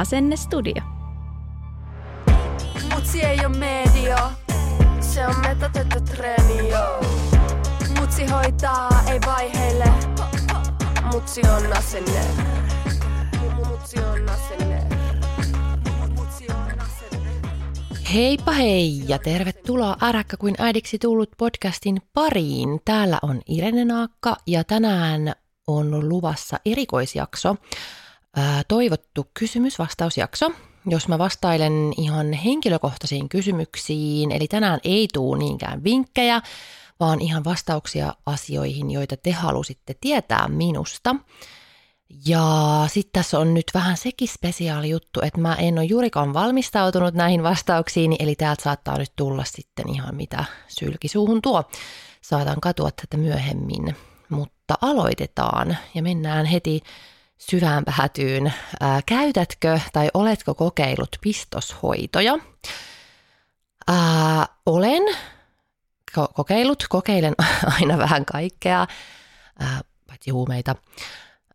Asennestudio. Mutsi ei oo media, se on metatötä treenio. Mutsi hoitaa, ei vaiheille. Mutsi on asenne. Mutsi on asenne. Mutsi on asenne. Heippa hei ja tervetuloa Äräkkä kuin äidiksi tullut podcastin pariin. Täällä on Irene Naakka ja tänään on luvassa erikoisjakso, ää, toivottu kysymysvastausjakso, jos mä vastailen ihan henkilökohtaisiin kysymyksiin, eli tänään ei tuu niinkään vinkkejä, vaan ihan vastauksia asioihin, joita te halusitte tietää minusta. Ja sitten tässä on nyt vähän sekin spesiaali juttu, että mä en ole juurikaan valmistautunut näihin vastauksiin, eli täältä saattaa nyt tulla sitten ihan mitä sylkisuuhun tuo. Saatan katua tätä myöhemmin, mutta aloitetaan ja mennään heti syvään päätyyn. Ää, käytätkö tai oletko kokeillut pistoshoitoja? Ää, olen ko- kokeillut, kokeilen aina vähän kaikkea, ää, paitsi huumeita.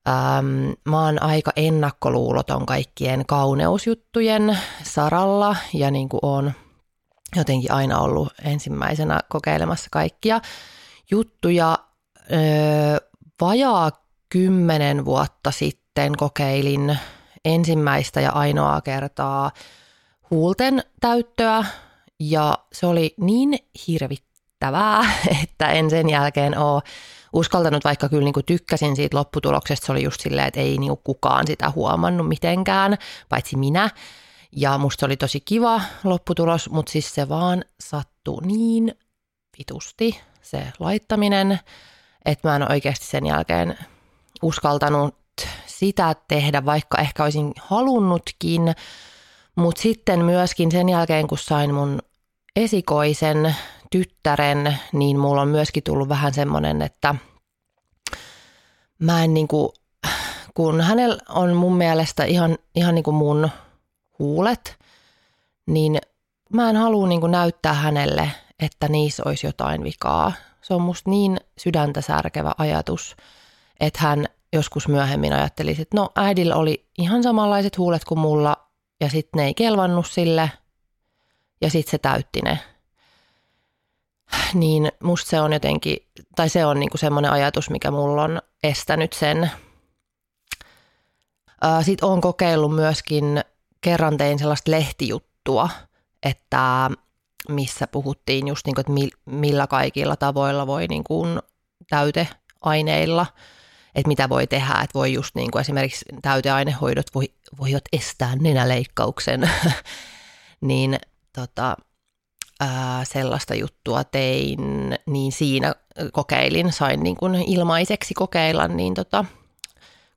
Ähm, mä oon aika ennakkoluuloton kaikkien kauneusjuttujen saralla ja niin kuin oon jotenkin aina ollut ensimmäisenä kokeilemassa kaikkia juttuja. Öö, vajaa kymmenen vuotta sitten kokeilin ensimmäistä ja ainoaa kertaa huulten täyttöä ja se oli niin hirvittävää, että en sen jälkeen ole uskaltanut, vaikka kyllä niin kuin tykkäsin siitä lopputuloksesta, se oli just silleen, että ei niin kukaan sitä huomannut mitenkään, paitsi minä. Ja musta oli tosi kiva lopputulos, mutta siis se vaan sattui niin vitusti se laittaminen, että mä en oikeasti sen jälkeen uskaltanut sitä tehdä, vaikka ehkä olisin halunnutkin. Mutta sitten myöskin sen jälkeen, kun sain mun esikoisen tyttären, niin mulla on myöskin tullut vähän semmoinen, että mä en niinku, kun hänellä on mun mielestä ihan, ihan niinku mun huulet, niin mä en halua niinku näyttää hänelle, että niissä olisi jotain vikaa. Se on musta niin sydäntä särkevä ajatus, että hän joskus myöhemmin ajattelisi, että no äidillä oli ihan samanlaiset huulet kuin mulla ja sitten ne ei kelvannut sille ja sitten se täytti ne niin musta se on jotenkin, tai se on niinku semmoinen ajatus, mikä mulla on estänyt sen. Sitten olen kokeillut myöskin, kerran tein sellaista lehtijuttua, että missä puhuttiin just niin kuin, että millä kaikilla tavoilla voi niin kuin täyteaineilla, että mitä voi tehdä, että voi just niin kuin esimerkiksi täyteainehoidot voi, voivat estää nenäleikkauksen, niin tota, ää, sellaista juttua tein, niin siinä kokeilin, sain niin kuin ilmaiseksi kokeilla, niin tota,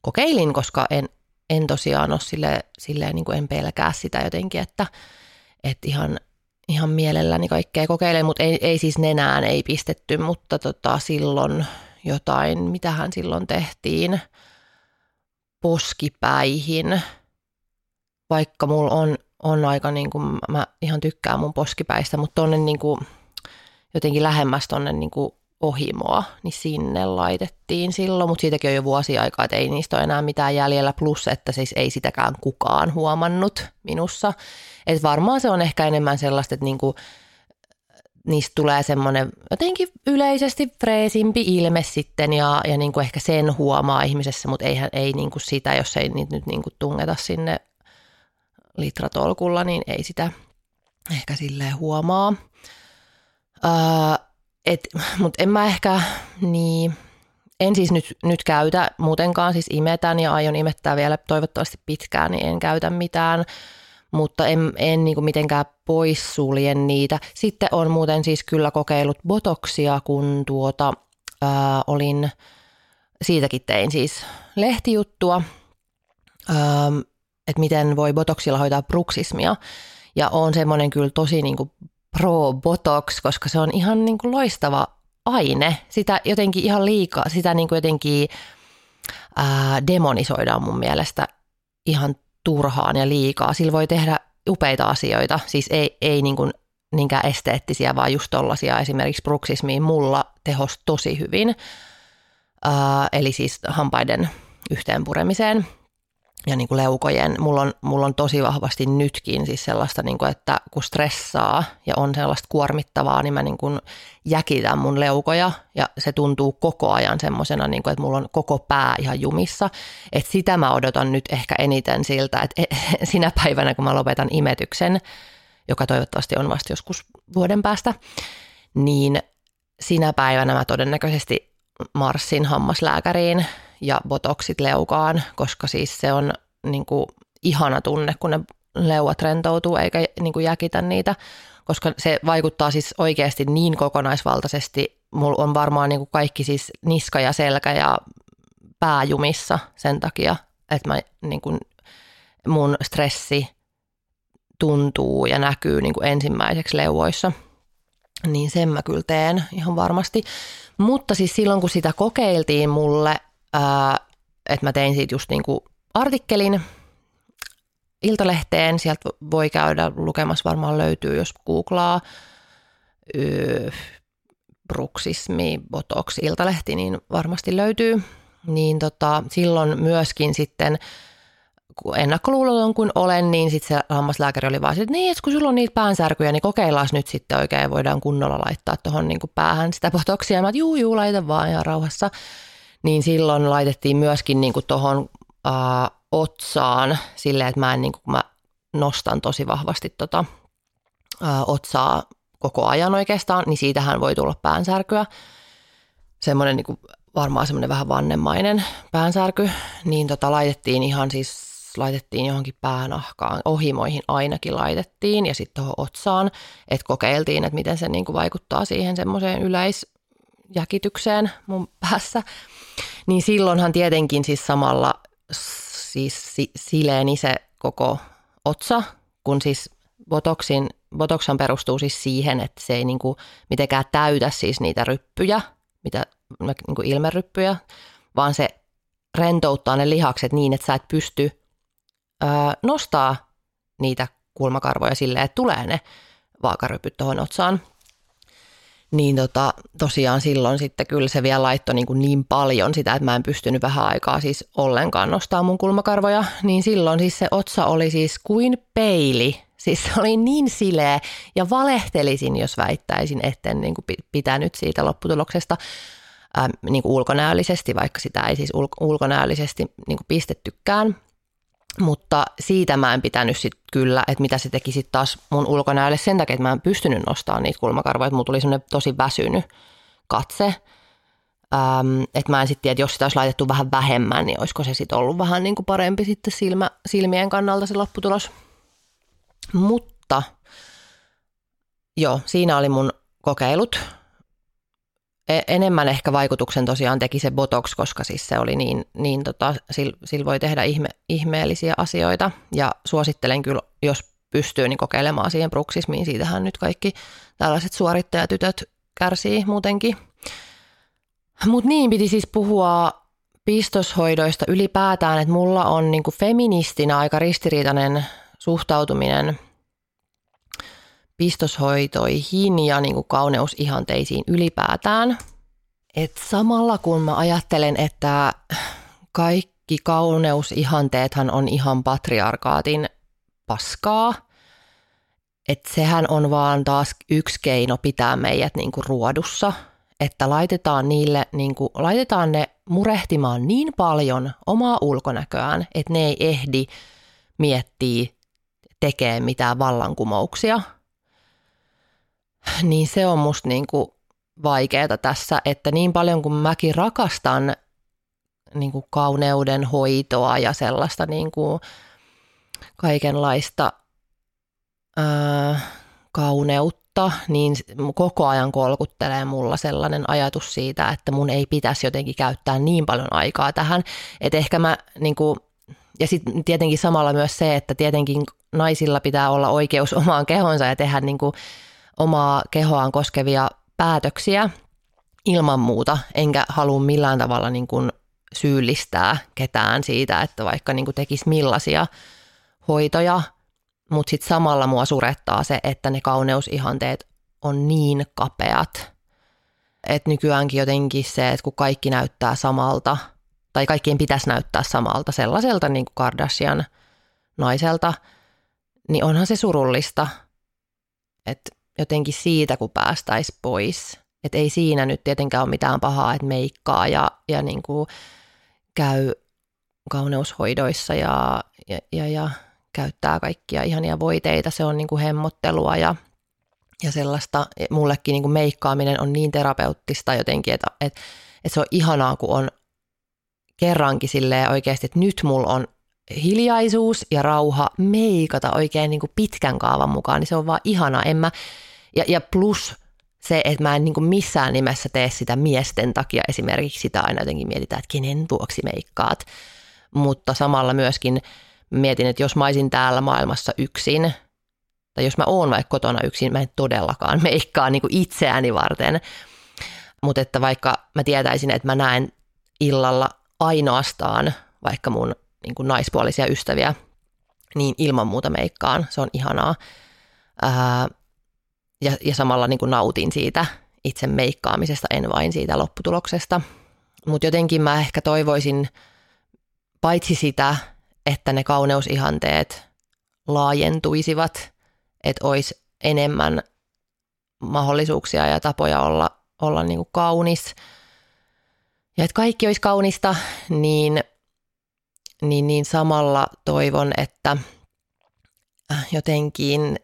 kokeilin, koska en, en tosiaan ole sille, silleen niin kuin en pelkää sitä jotenkin, että, että ihan, ihan mielelläni kaikkea kokeilen, mutta ei, ei siis nenään ei pistetty, mutta tota, silloin jotain, mitähän silloin tehtiin, poskipäihin, vaikka mulla on on aika niin kuin, mä ihan tykkään mun poskipäistä, mutta tonne niin kuin, jotenkin lähemmäs tonne niin kuin ohimoa, niin sinne laitettiin silloin, mutta siitäkin on jo vuosi aikaa, että ei niistä ole enää mitään jäljellä, plus että siis ei sitäkään kukaan huomannut minussa. Että varmaan se on ehkä enemmän sellaista, että niinku, niistä tulee semmoinen jotenkin yleisesti freesimpi ilme sitten ja, ja niin kuin ehkä sen huomaa ihmisessä, mutta eihän ei niin kuin sitä, jos ei niitä nyt niin kuin tungeta sinne litratolkulla, niin ei sitä ehkä silleen huomaa. Uh, Mutta en mä ehkä niin, en siis nyt, nyt käytä muutenkaan, siis imetän ja aion imettää vielä toivottavasti pitkään, niin en käytä mitään – mutta en, en niin kuin mitenkään poissulje niitä. Sitten on muuten siis kyllä kokeillut botoksia, kun tuota, ää, olin, siitäkin tein siis lehtijuttua, ää, että miten voi botoksilla hoitaa bruksismia. Ja on semmoinen kyllä tosi niin kuin pro-botox, koska se on ihan niin kuin loistava aine. Sitä jotenkin ihan liikaa, sitä niin kuin jotenkin ää, demonisoidaan mun mielestä ihan turhaan ja liikaa. Sillä voi tehdä upeita asioita, siis ei, ei niin kuin niinkään esteettisiä, vaan just tollaisia esimerkiksi bruksismiin mulla tehos tosi hyvin. Uh, eli siis hampaiden yhteenpuremiseen ja niin kuin leukojen. Mulla on, mulla on tosi vahvasti nytkin siis sellaista, niin kuin, että kun stressaa ja on sellaista kuormittavaa, niin mä niin kuin jäkitän mun leukoja ja se tuntuu koko ajan semmoisena, niin kuin, että mulla on koko pää ihan jumissa. Et sitä mä odotan nyt ehkä eniten siltä, että e, sinä päivänä, kun mä lopetan imetyksen, joka toivottavasti on vasta joskus vuoden päästä, niin sinä päivänä mä todennäköisesti marssin hammaslääkäriin ja botoksit leukaan, koska siis se on niin kuin ihana tunne, kun ne leuat rentoutuu eikä niin kuin jäkitä niitä, koska se vaikuttaa siis oikeasti niin kokonaisvaltaisesti. Mulla on varmaan niin kuin kaikki siis niska ja selkä ja pääjumissa sen takia, että mä niin kuin, mun stressi tuntuu ja näkyy niin kuin ensimmäiseksi leuvoissa. Niin sen mä kyllä teen ihan varmasti. Mutta siis silloin kun sitä kokeiltiin mulle, että mä tein siitä just niin kuin artikkelin Iltalehteen. Sieltä voi käydä lukemassa, varmaan löytyy, jos googlaa öö, bruksismi, botox, Iltalehti, niin varmasti löytyy. Niin tota, silloin myöskin sitten, kun ennakkoluuloton kun olen, niin sitten se hammaslääkäri oli vaan että niin, että kun sulla on niitä päänsärkyjä, niin kokeillaan nyt sitten oikein, voidaan kunnolla laittaa tuohon niin päähän sitä botoksia. Mä että juu, juu, laita vaan ihan rauhassa niin silloin laitettiin myöskin niin tuohon äh, otsaan silleen, että mä, en, niin kuin, mä nostan tosi vahvasti tota, äh, otsaa koko ajan oikeastaan, niin siitähän voi tulla päänsärkyä. Semmoinen niin kuin, varmaan semmoinen vähän vannemainen päänsärky, niin tota, laitettiin ihan siis laitettiin johonkin päänahkaan, ohimoihin ainakin laitettiin ja sitten tuohon otsaan, että kokeiltiin, että miten se niin kuin vaikuttaa siihen semmoiseen yleisjäkitykseen mun päässä niin silloinhan tietenkin siis samalla siis sileeni se koko otsa, kun siis botoksin, botoksan perustuu siis siihen, että se ei niin kuin mitenkään täytä siis niitä ryppyjä, mitä, niin kuin ilmeryppyjä, vaan se rentouttaa ne lihakset niin, että sä et pysty öö, nostaa niitä kulmakarvoja silleen, että tulee ne vaakarypyt tuohon otsaan niin tota, tosiaan silloin sitten kyllä se vielä laittoi niin, kuin niin paljon sitä, että mä en pystynyt vähän aikaa siis ollenkaan nostaa mun kulmakarvoja, niin silloin siis se otsa oli siis kuin peili. Siis se oli niin sileä ja valehtelisin, jos väittäisin, etten niin kuin pitänyt siitä lopputuloksesta ää, niin kuin ulkonäöllisesti, vaikka sitä ei siis ulkonäöllisesti niin kuin pistettykään – mutta siitä mä en pitänyt sit kyllä, että mitä se teki sitten taas mun ulkonäölle sen takia, että mä en pystynyt nostamaan niitä kulmakarvoja, että mulla tuli semmoinen tosi väsynyt katse. Ähm, että mä en sitten tiedä, että jos sitä olisi laitettu vähän vähemmän, niin olisiko se sitten ollut vähän niin kuin parempi sitten silmä, silmien kannalta se lopputulos. Mutta joo, siinä oli mun kokeilut. E, enemmän ehkä vaikutuksen tosiaan teki se botox, koska siis se oli niin, niin tota, sillä sil voi tehdä ihme, ihmeellisiä asioita ja suosittelen kyllä, jos pystyy, niin kokeilemaan siihen bruksismiin. Siitähän nyt kaikki tällaiset suorittajatytöt kärsii muutenkin. Mutta niin, piti siis puhua pistoshoidoista ylipäätään, että mulla on niin feministinä aika ristiriitainen suhtautuminen pistoshoitoihin ja niin kuin kauneusihanteisiin ylipäätään. Et samalla kun mä ajattelen, että kaikki kauneusihanteethan on ihan patriarkaatin paskaa, että sehän on vaan taas yksi keino pitää meidät niin kuin ruodussa, että laitetaan, niille, niin kuin, laitetaan ne murehtimaan niin paljon omaa ulkonäköään, että ne ei ehdi miettiä tekee mitään vallankumouksia. Niin se on musta niin kuin vaikeaa tässä, että niin paljon kuin mäkin rakastan niin kuin kauneuden hoitoa ja sellaista niin kuin kaikenlaista ää, kauneutta, niin koko ajan kolkuttelee mulla sellainen ajatus siitä, että mun ei pitäisi jotenkin käyttää niin paljon aikaa tähän. Että ehkä mä niin kuin, ja sitten tietenkin samalla myös se, että tietenkin naisilla pitää olla oikeus omaan kehonsa ja tehdä niin kuin omaa kehoaan koskevia päätöksiä ilman muuta, enkä halua millään tavalla niin kuin syyllistää ketään siitä, että vaikka niin kuin tekisi millaisia hoitoja, mutta sitten samalla mua surettaa se, että ne kauneusihanteet on niin kapeat, että nykyäänkin jotenkin se, että kun kaikki näyttää samalta, tai kaikkien pitäisi näyttää samalta, sellaiselta niin kuin Kardashian naiselta, niin onhan se surullista, että jotenkin siitä, kun päästäisiin pois. Että ei siinä nyt tietenkään ole mitään pahaa, että meikkaa ja, ja niin kuin käy kauneushoidoissa ja, ja, ja, ja käyttää kaikkia ihania voiteita. Se on niin kuin hemmottelua ja, ja sellaista. Mullekin niin kuin meikkaaminen on niin terapeuttista jotenkin, että, että, että se on ihanaa, kun on kerrankin silleen oikeasti, että nyt mulla on hiljaisuus ja rauha meikata oikein niin kuin pitkän kaavan mukaan, niin se on vaan ihanaa. En mä, ja, ja plus se, että mä en niin missään nimessä tee sitä miesten takia esimerkiksi sitä aina jotenkin mietitään, että kenen vuoksi meikkaat. Mutta samalla myöskin mietin, että jos mä olisin täällä maailmassa yksin, tai jos mä oon vaikka kotona yksin, mä en todellakaan meikkaa niin itseäni varten. Mutta että vaikka mä tietäisin, että mä näen illalla ainoastaan vaikka mun niin naispuolisia ystäviä, niin ilman muuta meikkaan. Se on ihanaa. Ää, ja, ja samalla niin kuin nautin siitä itse meikkaamisesta, en vain siitä lopputuloksesta. Mutta jotenkin mä ehkä toivoisin paitsi sitä, että ne kauneusihanteet laajentuisivat, että olisi enemmän mahdollisuuksia ja tapoja olla, olla niin kuin kaunis ja että kaikki olisi kaunista, niin, niin, niin samalla toivon, että jotenkin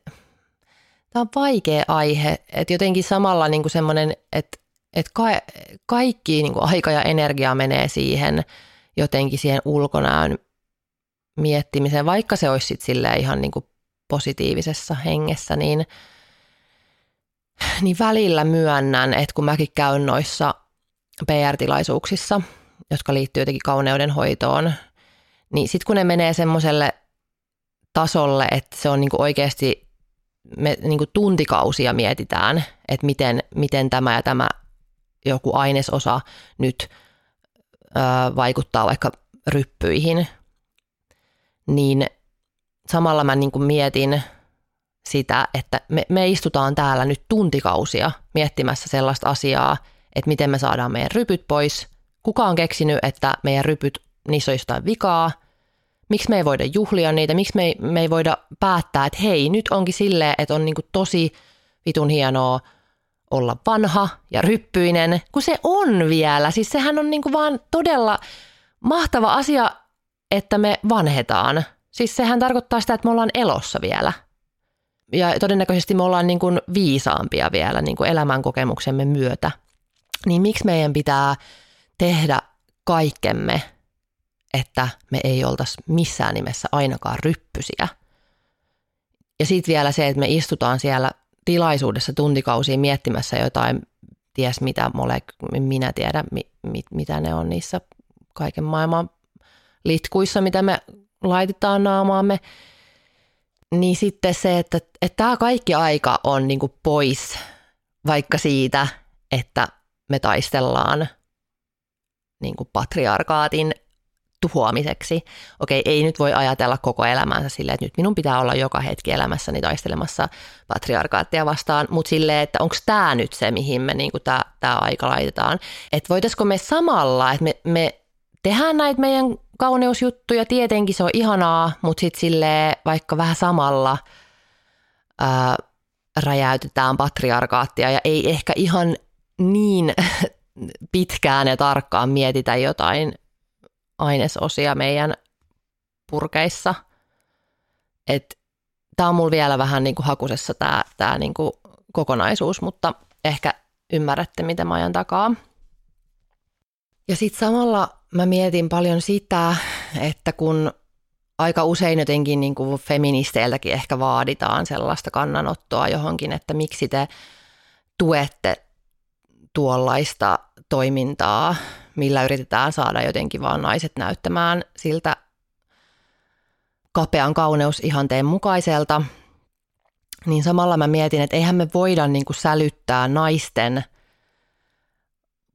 tämä on vaikea aihe, että jotenkin samalla niin kuin semmoinen, että, että ka- kaikki niin kuin aika ja energia menee siihen jotenkin siihen ulkonäön miettimiseen, vaikka se olisi sitten ihan niin kuin positiivisessa hengessä, niin, niin välillä myönnän, että kun mäkin käyn noissa PR-tilaisuuksissa, jotka liittyy jotenkin kauneuden hoitoon, niin sitten kun ne menee semmoiselle tasolle, että se on niinku oikeasti me niin kuin tuntikausia mietitään, että miten, miten tämä ja tämä joku ainesosa nyt ö, vaikuttaa vaikka ryppyihin, niin samalla mä niin kuin mietin sitä, että me, me istutaan täällä nyt tuntikausia miettimässä sellaista asiaa, että miten me saadaan meidän rypyt pois. Kuka on keksinyt, että meidän rypyt, niissä on jotain vikaa – miksi me ei voida juhlia niitä, miksi me ei, me ei voida päättää, että hei, nyt onkin silleen, että on niinku tosi vitun hienoa olla vanha ja ryppyinen, kun se on vielä. Siis sehän on niinku vaan todella mahtava asia, että me vanhetaan. Siis sehän tarkoittaa sitä, että me ollaan elossa vielä. Ja todennäköisesti me ollaan niin kuin viisaampia vielä niin kuin elämänkokemuksemme myötä. Niin miksi meidän pitää tehdä kaikkemme – että me ei oltaisi missään nimessä ainakaan ryppysiä. Ja sitten vielä se, että me istutaan siellä tilaisuudessa tuntikausiin miettimässä jotain, ties mitä molek- minä tiedän, mi- mit, mitä ne on niissä kaiken maailman litkuissa, mitä me laitetaan naamaamme. Niin sitten se, että, että tämä kaikki aika on niinku pois vaikka siitä, että me taistellaan niin kuin patriarkaatin tuhoamiseksi. Okei, ei nyt voi ajatella koko elämänsä silleen, että nyt minun pitää olla joka hetki elämässäni taistelemassa patriarkaattia vastaan, mutta silleen, että onko tämä nyt se, mihin me niin tämä aika laitetaan. Että voitaisiko me samalla, että me, me tehdään näitä meidän kauneusjuttuja, tietenkin se on ihanaa, mutta sitten silleen vaikka vähän samalla ää, räjäytetään patriarkaattia ja ei ehkä ihan niin pitkään ja tarkkaan mietitä jotain ainesosia meidän purkeissa. Tämä on mulla vielä vähän niin kuin hakusessa tämä tää niin kuin kokonaisuus, mutta ehkä ymmärrätte, mitä mä ajan takaa. Ja sitten samalla mä mietin paljon sitä, että kun aika usein jotenkin niin kuin feministeiltäkin ehkä vaaditaan sellaista kannanottoa johonkin, että miksi te tuette tuollaista toimintaa, millä yritetään saada jotenkin vaan naiset näyttämään siltä kapean kauneusihanteen mukaiselta, niin samalla mä mietin, että eihän me voida niin kuin sälyttää naisten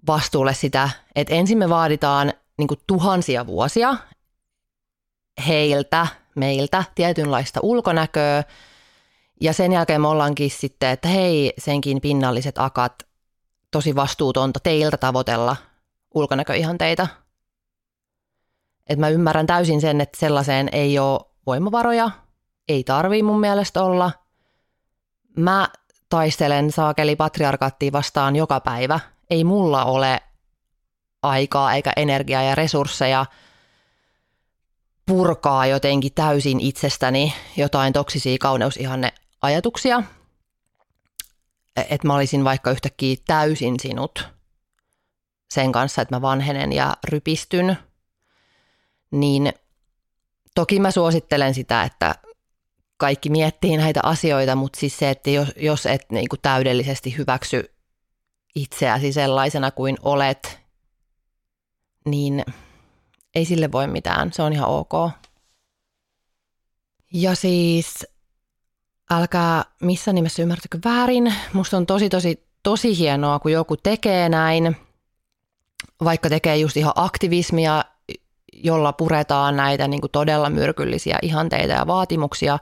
vastuulle sitä, että ensin me vaaditaan niin kuin tuhansia vuosia heiltä, meiltä tietynlaista ulkonäköä, ja sen jälkeen me ollaankin sitten, että hei, senkin pinnalliset akat, tosi vastuutonta teiltä tavoitella ulkonäköihanteita. Että mä ymmärrän täysin sen, että sellaiseen ei ole voimavaroja, ei tarvii mun mielestä olla. Mä taistelen saakeli patriarkaattia vastaan joka päivä. Ei mulla ole aikaa eikä energiaa ja resursseja purkaa jotenkin täysin itsestäni jotain toksisia kauneusihanne ajatuksia. Että mä olisin vaikka yhtäkkiä täysin sinut sen kanssa, että mä vanhenen ja rypistyn. Niin toki mä suosittelen sitä, että kaikki miettii näitä asioita, mutta siis se, että jos, jos et niin kuin täydellisesti hyväksy itseäsi sellaisena kuin olet, niin ei sille voi mitään. Se on ihan ok. Ja siis älkää missä nimessä ymmärtäkö väärin. Musta on tosi, tosi, tosi hienoa, kun joku tekee näin, vaikka tekee just ihan aktivismia, jolla puretaan näitä niin kuin todella myrkyllisiä ihanteita ja vaatimuksia,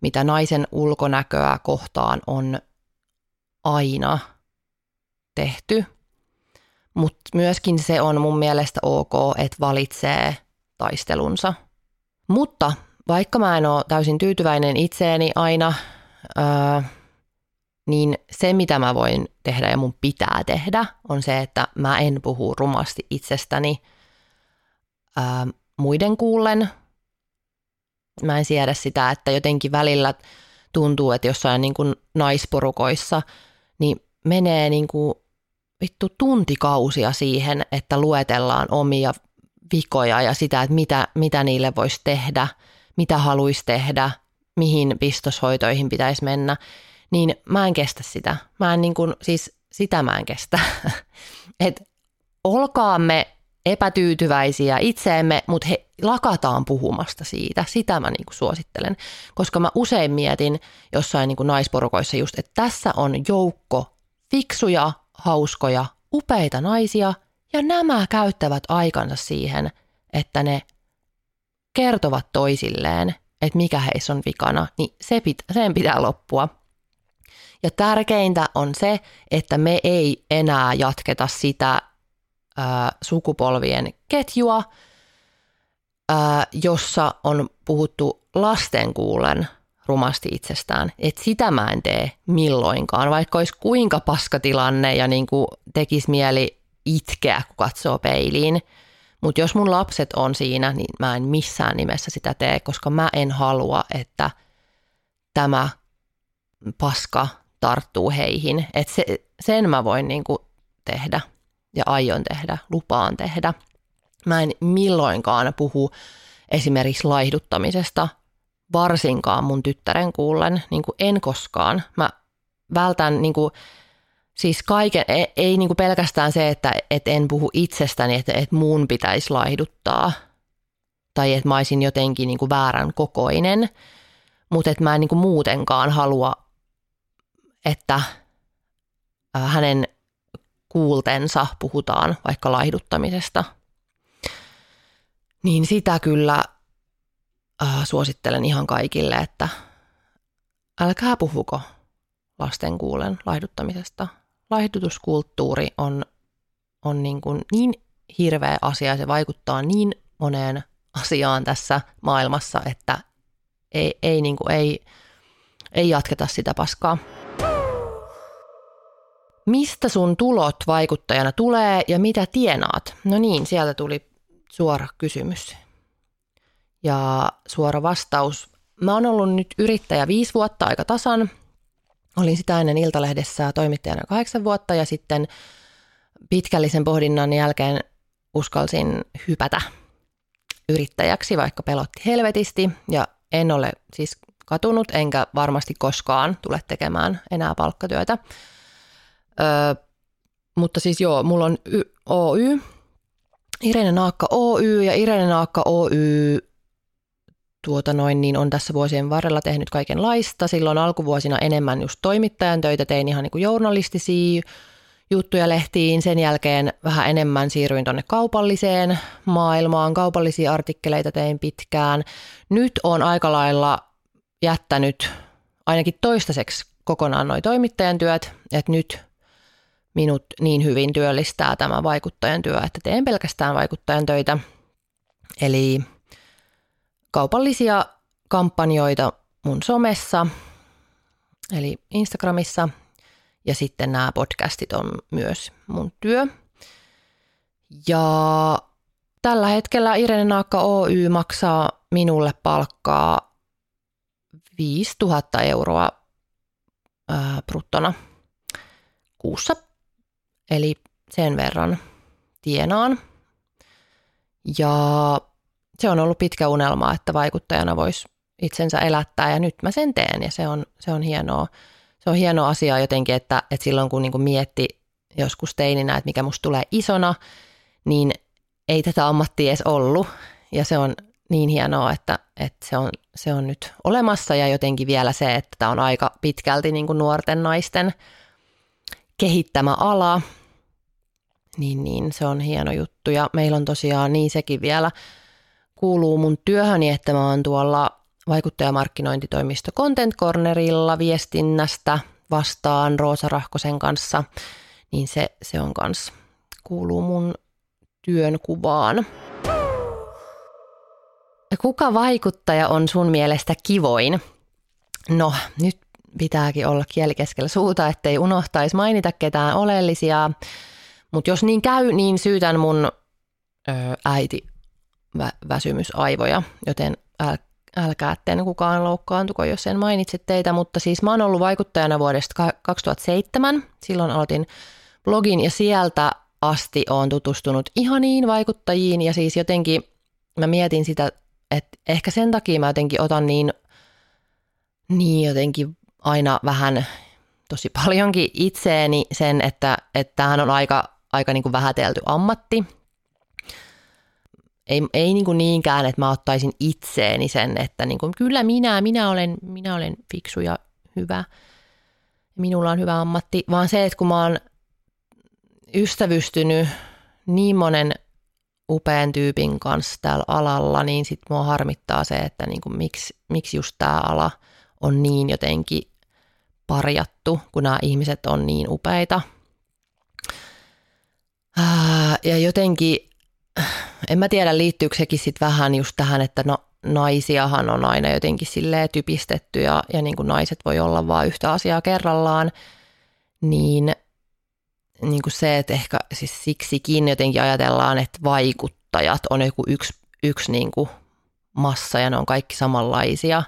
mitä naisen ulkonäköä kohtaan on aina tehty. Mutta myöskin se on mun mielestä ok, että valitsee taistelunsa. Mutta vaikka mä en ole täysin tyytyväinen itseeni aina, öö, niin se mitä mä voin tehdä ja mun pitää tehdä on se, että mä en puhu rumasti itsestäni öö, muiden kuullen. Mä en siedä sitä, että jotenkin välillä tuntuu, että jossain niin kuin naisporukoissa niin menee niin kuin vittu tuntikausia siihen, että luetellaan omia vikoja ja sitä, että mitä, mitä niille voisi tehdä, mitä haluaisi tehdä, mihin pistoshoitoihin pitäisi mennä, niin mä en kestä sitä. Mä en niin kuin, siis sitä mä en kestä. Et olkaamme epätyytyväisiä itseemme, mutta he lakataan puhumasta siitä. Sitä mä niin kuin suosittelen, koska mä usein mietin jossain niin kuin naisporukoissa just, että tässä on joukko fiksuja, hauskoja, upeita naisia ja nämä käyttävät aikansa siihen, että ne kertovat toisilleen, että mikä heissä on vikana, niin se pit, sen pitää loppua. Ja tärkeintä on se, että me ei enää jatketa sitä sukupolvien ketjua, jossa on puhuttu lasten kuulen rumasti itsestään. Et sitä mä en tee milloinkaan, vaikka olisi kuinka paskatilanne ja niin kuin tekisi mieli itkeä, kun katsoo peiliin. Mutta jos mun lapset on siinä, niin mä en missään nimessä sitä tee, koska mä en halua, että tämä paska tarttuu heihin. Et se, sen mä voin niin kuin tehdä ja aion tehdä, lupaan tehdä. Mä en milloinkaan puhu esimerkiksi laihduttamisesta – varsinkaan mun tyttären kuullen, niin kuin en koskaan. Mä vältän niin kuin, siis kaiken, ei, ei niin kuin pelkästään se, että et en puhu itsestäni, että, että muun pitäisi laihduttaa tai että mä olisin jotenkin niin kuin väärän kokoinen, mutta että mä en niin kuin muutenkaan halua, että hänen kuultensa puhutaan vaikka laihduttamisesta. Niin sitä kyllä suosittelen ihan kaikille, että älkää puhuko lasten kuulen laihduttamisesta. Laihdutuskulttuuri on, on niin, kuin niin hirveä asia, se vaikuttaa niin moneen asiaan tässä maailmassa, että ei, ei, niin kuin, ei ei jatketa sitä paskaa. Mistä sun tulot vaikuttajana tulee ja mitä tienaat? No niin, sieltä tuli suora kysymys. Ja suora vastaus. Mä oon ollut nyt yrittäjä viisi vuotta aika tasan. Olin sitä ennen Iltalehdessä toimittajana kahdeksan vuotta ja sitten pitkällisen pohdinnan jälkeen uskalsin hypätä yrittäjäksi, vaikka pelotti helvetisti. Ja en ole siis katunut, enkä varmasti koskaan tule tekemään enää palkkatyötä. Öö, mutta siis joo, mulla on y- Oy, Irene Naakka Oy ja Irene Naakka Oy tuota noin, niin on tässä vuosien varrella tehnyt kaikenlaista. Silloin alkuvuosina enemmän just toimittajan töitä, tein ihan niin kuin journalistisia juttuja lehtiin. Sen jälkeen vähän enemmän siirryin tuonne kaupalliseen maailmaan. Kaupallisia artikkeleita tein pitkään. Nyt on aika lailla jättänyt ainakin toistaiseksi kokonaan noin toimittajan työt, että nyt minut niin hyvin työllistää tämä vaikuttajan työ, että teen pelkästään vaikuttajan töitä. Eli kaupallisia kampanjoita mun somessa, eli Instagramissa, ja sitten nämä podcastit on myös mun työ. Ja tällä hetkellä Irene Naakka Oy maksaa minulle palkkaa 5000 euroa bruttona kuussa. Eli sen verran tienaan. Ja se on ollut pitkä unelma, että vaikuttajana voisi itsensä elättää ja nyt mä sen teen ja se on, se on hienoa. Se on hieno asia jotenkin, että, että silloin kun niin kuin mietti joskus teininä, että mikä musta tulee isona, niin ei tätä ammattia edes ollut ja se on niin hienoa, että, että se, on, se on nyt olemassa ja jotenkin vielä se, että tämä on aika pitkälti niin kuin nuorten naisten kehittämä ala, niin, niin se on hieno juttu ja meillä on tosiaan niin sekin vielä – kuuluu mun työhöni, että mä oon tuolla vaikuttajamarkkinointitoimisto Content Cornerilla viestinnästä vastaan Roosa Rahkosen kanssa, niin se, se on kans, kuuluu mun työn kuvaan. Kuka vaikuttaja on sun mielestä kivoin? No, nyt pitääkin olla kieli keskellä suuta, ettei unohtaisi mainita ketään oleellisia. Mutta jos niin käy, niin syytän mun ö, äiti vä- väsymysaivoja, joten äl, älkää etten kukaan loukkaantuko, jos en mainitse teitä, mutta siis mä oon ollut vaikuttajana vuodesta 2007. Silloin aloitin blogin ja sieltä asti on tutustunut ihaniin vaikuttajiin ja siis jotenkin mä mietin sitä, että ehkä sen takia mä jotenkin otan niin, niin jotenkin aina vähän tosi paljonkin itseeni sen, että, että tämähän on aika, aika niin kuin vähätelty ammatti. Ei, ei niin kuin niinkään, että mä ottaisin itseeni sen, että niin kuin, kyllä minä, minä olen, minä olen fiksu ja hyvä, minulla on hyvä ammatti, vaan se, että kun mä oon ystävystynyt niin monen upean tyypin kanssa täällä alalla, niin sit mua harmittaa se, että niin kuin, miksi, miksi just tämä ala on niin jotenkin parjattu, kun nämä ihmiset on niin upeita. Ja jotenkin en mä tiedä liittyykö sekin sitten vähän just tähän, että no, naisiahan on aina jotenkin silleen typistetty ja, ja niin kuin naiset voi olla vain yhtä asiaa kerrallaan, niin, niin kuin se, että ehkä siis siksikin jotenkin ajatellaan, että vaikuttajat on joku yksi, yksi niin kuin massa ja ne on kaikki samanlaisia,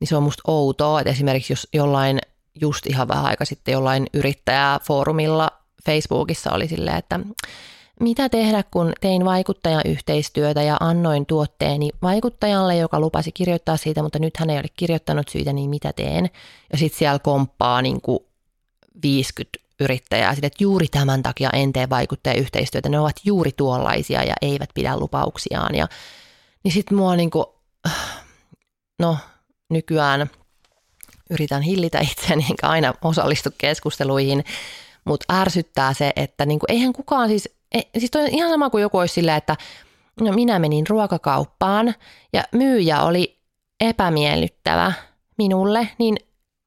niin se on musta outoa, että esimerkiksi jos jollain just ihan vähän aika sitten jollain yrittäjäfoorumilla Facebookissa oli silleen, että mitä tehdä, kun tein vaikuttajan yhteistyötä ja annoin tuotteeni vaikuttajalle, joka lupasi kirjoittaa siitä, mutta nyt hän ei ole kirjoittanut syytä, niin mitä teen? Ja sitten siellä komppaa niin kuin 50 yrittäjää, sit, että juuri tämän takia en tee vaikuttajayhteistyötä, ne ovat juuri tuollaisia ja eivät pidä lupauksiaan. Ja, niin sitten mua niin kuin, no nykyään yritän hillitä itseäni enkä aina osallistu keskusteluihin, mutta ärsyttää se, että niin kuin, eihän kukaan siis E, siis toi on ihan sama kuin joku olisi silleen, että no minä menin ruokakauppaan ja myyjä oli epämiellyttävä minulle, niin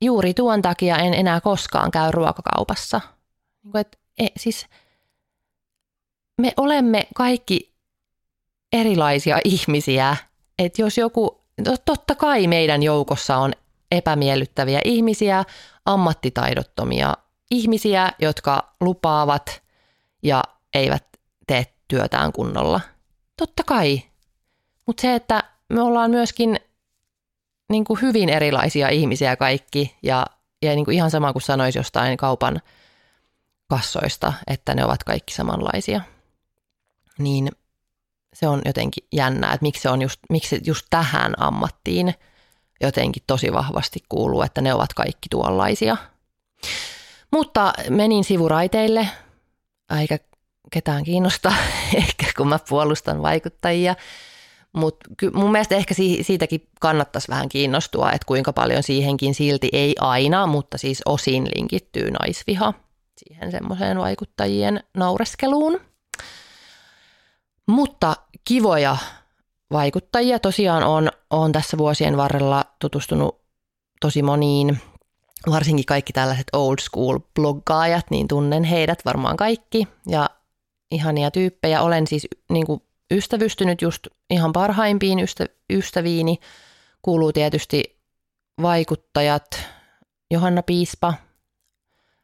juuri tuon takia en enää koskaan käy ruokakaupassa. Niin et, e, siis me olemme kaikki erilaisia ihmisiä. Että jos joku, totta kai meidän joukossa on epämiellyttäviä ihmisiä, ammattitaidottomia ihmisiä, jotka lupaavat ja eivät tee työtään kunnolla. Totta kai. Mutta se, että me ollaan myöskin niin kuin hyvin erilaisia ihmisiä kaikki ja, ja niin kuin ihan sama kuin sanoisi jostain kaupan kassoista, että ne ovat kaikki samanlaisia. Niin se on jotenkin jännää, että miksi, se on just, miksi just tähän ammattiin jotenkin tosi vahvasti kuuluu, että ne ovat kaikki tuollaisia. Mutta menin sivuraiteille, eikä ketään kiinnosta, ehkä kun mä puolustan vaikuttajia. Mutta mun mielestä ehkä siitäkin kannattaisi vähän kiinnostua, että kuinka paljon siihenkin silti ei aina, mutta siis osin linkittyy naisviha siihen semmoiseen vaikuttajien naureskeluun. Mutta kivoja vaikuttajia tosiaan on, on tässä vuosien varrella tutustunut tosi moniin, varsinkin kaikki tällaiset old school bloggaajat, niin tunnen heidät varmaan kaikki ja ihania tyyppejä. Olen siis niin kuin ystävystynyt just ihan parhaimpiin ystä, ystäviini. Kuuluu tietysti vaikuttajat, Johanna Piispa,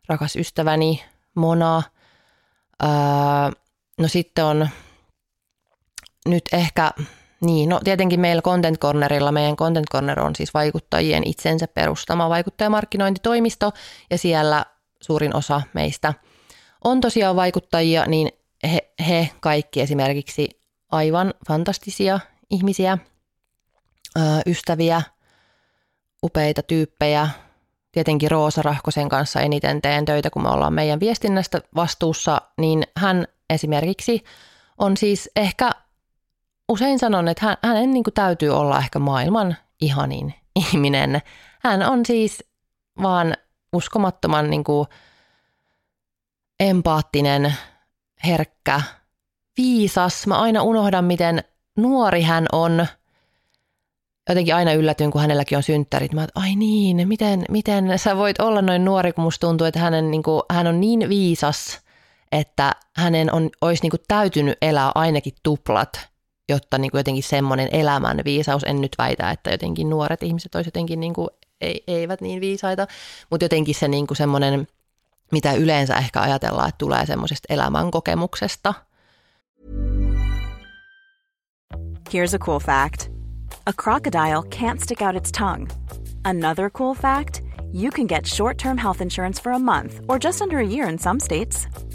rakas ystäväni, Mona. Öö, no sitten on nyt ehkä, niin no tietenkin meillä Content Cornerilla, meidän Content Corner on siis vaikuttajien itsensä perustama vaikuttajamarkkinointitoimisto ja siellä suurin osa meistä on tosiaan vaikuttajia, niin he, he kaikki esimerkiksi aivan fantastisia ihmisiä, ystäviä, upeita tyyppejä. Tietenkin Roosa Rahkosen kanssa eniten teen töitä, kun me ollaan meidän viestinnästä vastuussa, niin hän esimerkiksi on siis ehkä, usein sanon, että hän, hänen niin kuin täytyy olla ehkä maailman ihanin ihminen. Hän on siis vaan uskomattoman niin kuin empaattinen, herkkä, viisas. Mä aina unohdan, miten nuori hän on. Jotenkin aina yllätyn, kun hänelläkin on synttärit. Mä että ai niin, miten, miten sä voit olla noin nuori, kun musta tuntuu, että hänen, niin kuin, hän on niin viisas, että hänen on, olisi niin kuin, täytynyt elää ainakin tuplat, jotta niin kuin, jotenkin semmoinen elämän viisaus, en nyt väitä, että jotenkin nuoret ihmiset olisivat jotenkin niin kuin, ei, eivät niin viisaita, mutta jotenkin se niin kuin semmoinen, mitä yleensä ehkä ajatellaan, että tulee semmoisesta elämän kokemuksesta – Here's a cool fact a crocodile can't stick out its tongue. Another cool fact you can get short term health insurance for a month or just under a year in some states.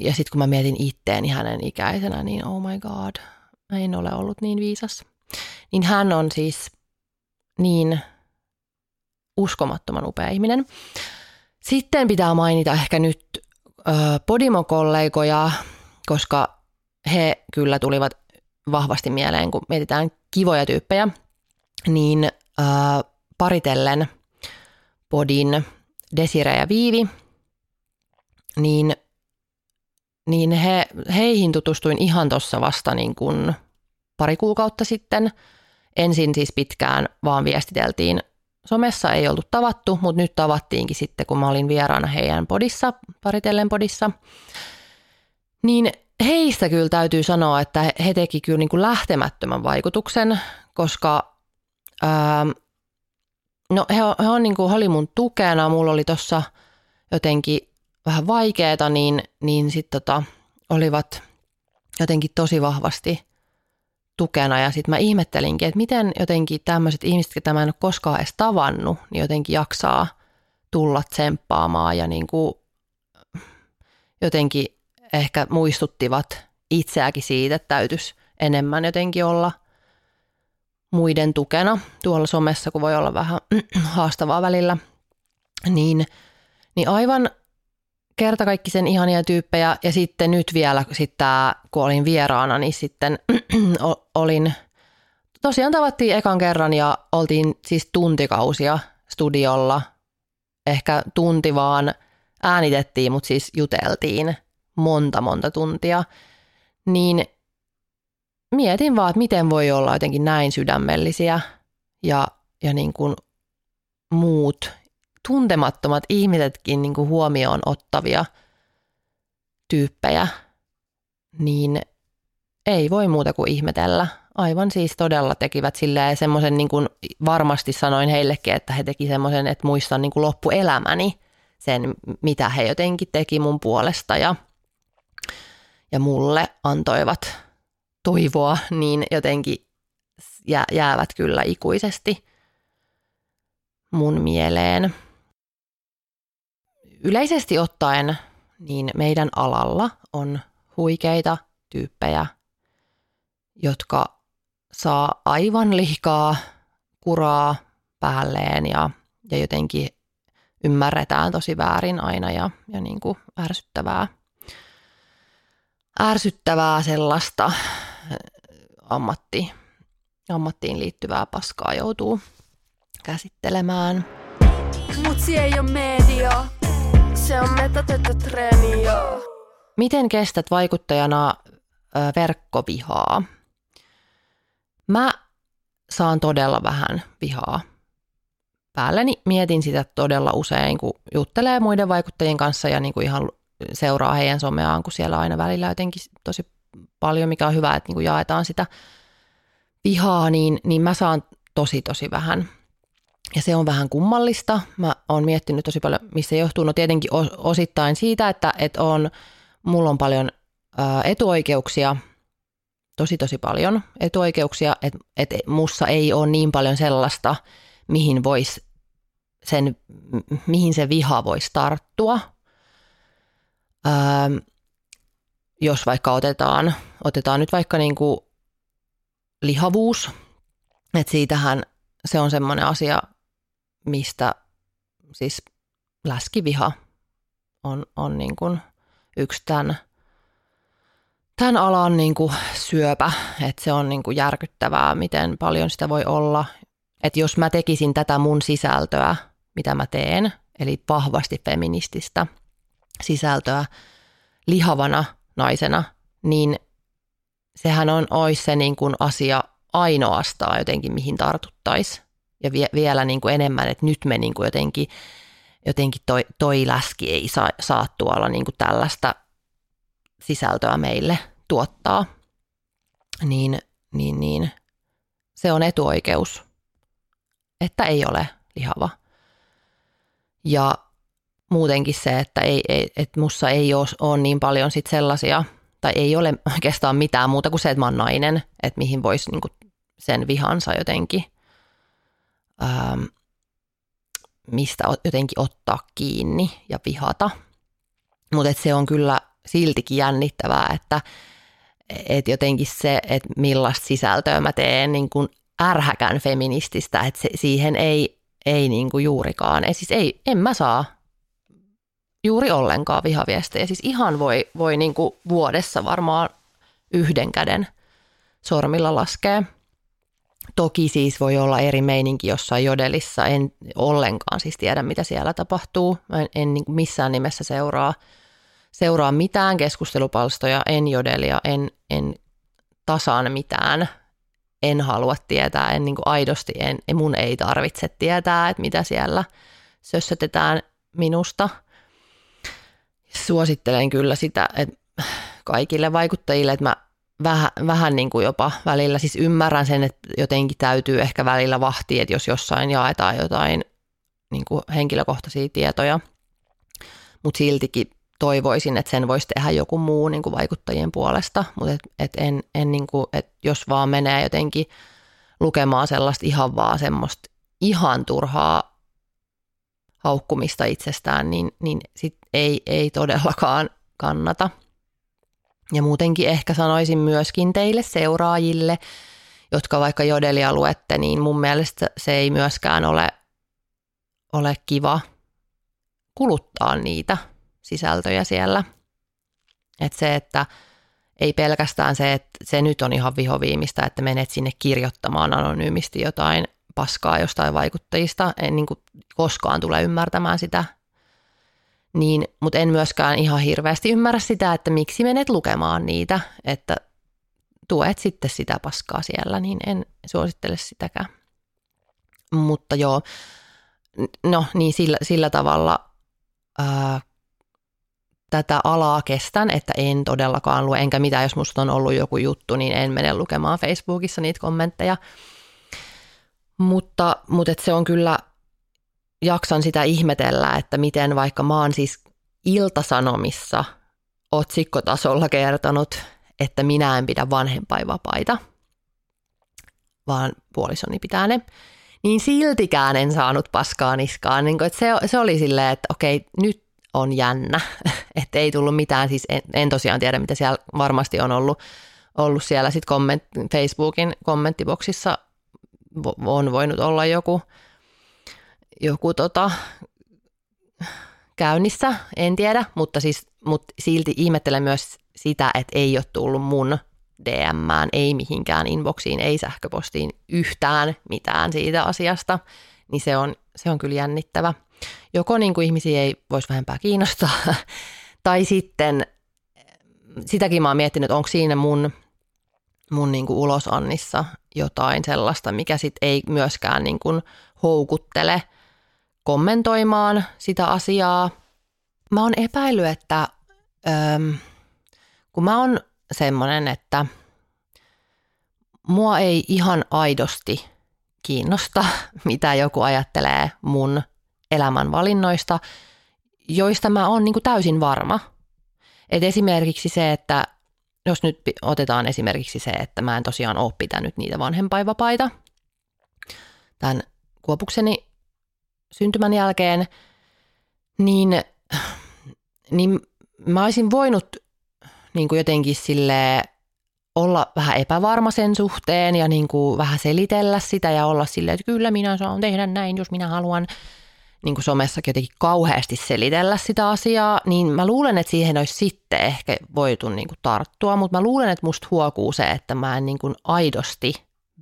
Ja sitten kun mä mietin itteeni hänen ikäisenä, niin oh my god, en ole ollut niin viisas. Niin hän on siis niin uskomattoman upea ihminen. Sitten pitää mainita ehkä nyt Podimo-kollegoja, koska he kyllä tulivat vahvasti mieleen, kun mietitään kivoja tyyppejä, niin paritellen Podin Desire ja Viivi, niin, niin he, heihin tutustuin ihan tuossa vasta niin kuin pari kuukautta sitten. Ensin siis pitkään vaan viestiteltiin somessa, ei oltu tavattu, mutta nyt tavattiinkin sitten, kun mä olin vieraana heidän podissa, paritellen podissa. Niin heistä kyllä täytyy sanoa, että he- teki kyllä niin kuin lähtemättömän vaikutuksen, koska ää, no he, on- he, on niin kuin, oli mun tukena, mulla oli tuossa jotenkin vähän vaikeeta, niin, niin sitten tota, olivat jotenkin tosi vahvasti tukena ja sitten mä ihmettelinkin, että miten jotenkin tämmöiset ihmiset, jotka mä en ole koskaan edes tavannut, niin jotenkin jaksaa tulla tsemppaamaan ja niin kuin jotenkin ehkä muistuttivat itseäkin siitä, että täytyisi enemmän jotenkin olla muiden tukena tuolla somessa, kun voi olla vähän haastavaa välillä. Niin, niin aivan kertakaikkisen ihania tyyppejä ja sitten nyt vielä sit tää, kun olin vieraana, niin sitten olin, tosiaan tavattiin ekan kerran ja oltiin siis tuntikausia studiolla, ehkä tunti vaan äänitettiin, mutta siis juteltiin monta monta tuntia, niin mietin vaan, että miten voi olla jotenkin näin sydämellisiä ja, ja niin kuin muut tuntemattomat ihmisetkin niin kuin huomioon ottavia tyyppejä, niin ei voi muuta kuin ihmetellä. Aivan siis todella tekivät silleen semmoisen, niin kuin varmasti sanoin heillekin, että he teki semmoisen, että muistan niin kuin loppuelämäni sen, mitä he jotenkin teki mun puolesta ja, ja mulle antoivat toivoa, niin jotenkin jää, jäävät kyllä ikuisesti mun mieleen. Yleisesti ottaen niin meidän alalla on huikeita tyyppejä, jotka saa aivan liikaa kuraa päälleen ja, ja jotenkin ymmärretään tosi väärin aina ja, ja niin kuin ärsyttävää, ärsyttävää sellaista ammatti, ammattiin liittyvää paskaa joutuu käsittelemään. Mutsi ei oo media, se on metatötä treeni, joo. Miten kestät vaikuttajana verkkovihaa? Mä saan todella vähän vihaa päälleni. Mietin sitä todella usein, kun juttelee muiden vaikuttajien kanssa ja niin kuin ihan seuraa heidän someaan, kun siellä aina välillä jotenkin tosi paljon, mikä on hyvä, että niin kuin jaetaan sitä vihaa, niin, niin mä saan tosi tosi vähän. Ja se on vähän kummallista. Mä oon miettinyt tosi paljon, mistä se johtuu. No tietenkin os- osittain siitä, että, että on, mulla on paljon etuoikeuksia, tosi tosi paljon etuoikeuksia, että, että mussa ei ole niin paljon sellaista, mihin vois sen, mihin se viha voisi tarttua. Ää, jos vaikka otetaan, otetaan nyt vaikka niin kuin lihavuus, että siitähän se on semmoinen asia, mistä siis läskiviha on, on niin kuin yksi tämän, tämän alan niin kuin syöpä, että se on niin kuin järkyttävää, miten paljon sitä voi olla. Että jos mä tekisin tätä mun sisältöä, mitä mä teen, eli vahvasti feminististä sisältöä lihavana naisena, niin sehän on, olisi se niin kuin asia ainoastaan jotenkin, mihin tartuttaisiin. Ja vie, vielä niin kuin enemmän, että nyt me niin kuin jotenkin, jotenkin toi, toi läski ei saa, saa tuolla niin kuin tällaista sisältöä meille tuottaa. Niin, niin, niin se on etuoikeus, että ei ole lihava. Ja muutenkin se, että ei, ei, että mussa ei ole, ole niin paljon sit sellaisia, tai ei ole oikeastaan mitään muuta kuin se, että mä oon nainen, että mihin voisi niinku sen vihansa jotenkin, ähm, mistä jotenkin ottaa kiinni ja vihata. Mutta se on kyllä siltikin jännittävää, että et jotenkin se, että millaista sisältöä mä teen niin kuin ärhäkän feminististä, että siihen ei, ei niin kuin juurikaan, ei, siis ei, en mä saa juuri ollenkaan vihaviestejä. Siis ihan voi, voi niin kuin vuodessa varmaan yhden käden sormilla laskea. Toki siis voi olla eri meininki jossain jodelissa, en ollenkaan siis tiedä mitä siellä tapahtuu. En, en niin kuin missään nimessä seuraa, seuraa mitään keskustelupalstoja, en jodelia, en, en tasan mitään. En halua tietää, en niin aidosti, en, mun ei tarvitse tietää, että mitä siellä sössötetään minusta – suosittelen kyllä sitä, että kaikille vaikuttajille, että mä vähän, vähän niin kuin jopa välillä, siis ymmärrän sen, että jotenkin täytyy ehkä välillä vahtia, että jos jossain jaetaan jotain niin kuin henkilökohtaisia tietoja, mutta siltikin toivoisin, että sen voisi tehdä joku muu niin kuin vaikuttajien puolesta, mutta et, et en, en niin kuin, et jos vaan menee jotenkin lukemaan sellaista ihan vaan semmoista ihan turhaa haukkumista itsestään, niin, niin sit ei, ei todellakaan kannata. Ja muutenkin ehkä sanoisin myöskin teille seuraajille, jotka vaikka jodelia luette, niin mun mielestä se ei myöskään ole, ole kiva kuluttaa niitä sisältöjä siellä. Että se, että ei pelkästään se, että se nyt on ihan vihoviimistä, että menet sinne kirjoittamaan anonyymisti jotain paskaa jostain vaikuttajista. En niin kuin koskaan tule ymmärtämään sitä. Niin, mutta en myöskään ihan hirveästi ymmärrä sitä, että miksi menet lukemaan niitä, että tuet sitten sitä paskaa siellä, niin en suosittele sitäkään. Mutta joo, no niin sillä, sillä tavalla ää, tätä alaa kestän, että en todellakaan lue, enkä mitään, jos musta on ollut joku juttu, niin en mene lukemaan Facebookissa niitä kommentteja. Mutta, mutta et se on kyllä, jaksan sitä ihmetellä, että miten vaikka mä oon siis iltasanomissa otsikkotasolla kertonut, että minä en pidä vanhempainvapaita, vaan puolisoni pitää ne, niin siltikään en saanut paskaa niskaan. Niin kuin, että se, se oli silleen, että okei, nyt on jännä, että ei tullut mitään, siis en, en tosiaan tiedä, mitä siellä varmasti on ollut, ollut siellä sit komment, Facebookin kommenttiboksissa on voinut olla joku, joku tota, käynnissä, en tiedä, mutta, siis, mutta silti ihmettelen myös sitä, että ei ole tullut mun DMään, ei mihinkään inboxiin, ei sähköpostiin yhtään mitään siitä asiasta, niin se on, se on kyllä jännittävä. Joko niin kuin ihmisiä ei voisi vähempää kiinnostaa, tai sitten sitäkin mä oon miettinyt, onko siinä mun, mun niin kuin ulosannissa jotain sellaista, mikä sit ei myöskään niin kuin houkuttele kommentoimaan sitä asiaa. Mä oon epäillyt, että öm, kun mä oon semmoinen, että mua ei ihan aidosti kiinnosta, mitä joku ajattelee mun elämän valinnoista, joista mä oon niin kuin täysin varma. Et esimerkiksi se, että jos nyt otetaan esimerkiksi se, että mä en tosiaan ole pitänyt niitä vanhempainvapaita tämän kuopukseni syntymän jälkeen, niin, niin mä olisin voinut niin kuin jotenkin sille olla vähän epävarma sen suhteen ja niin kuin vähän selitellä sitä ja olla silleen, että kyllä minä saan tehdä näin, jos minä haluan niin kuin somessakin jotenkin kauheasti selitellä sitä asiaa, niin mä luulen, että siihen olisi sitten ehkä voitu niin kuin tarttua, mutta mä luulen, että musta huokuu se, että mä en niin kuin aidosti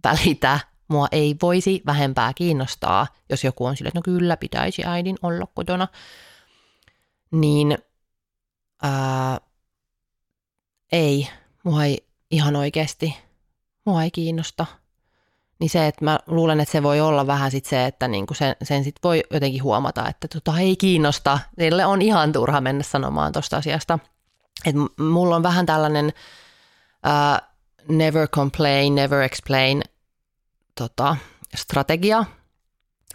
välitä, mua ei voisi vähempää kiinnostaa, jos joku on sille, että no kyllä pitäisi äidin olla kotona, niin ää, ei, mua ei ihan oikeasti, mua ei kiinnosta – niin se, että mä luulen, että se voi olla vähän sit se, että niinku sen, sen sit voi jotenkin huomata, että tota ei kiinnosta. Sille on ihan turha mennä sanomaan tuosta asiasta. Et mulla on vähän tällainen uh, never complain, never explain tota, strategia.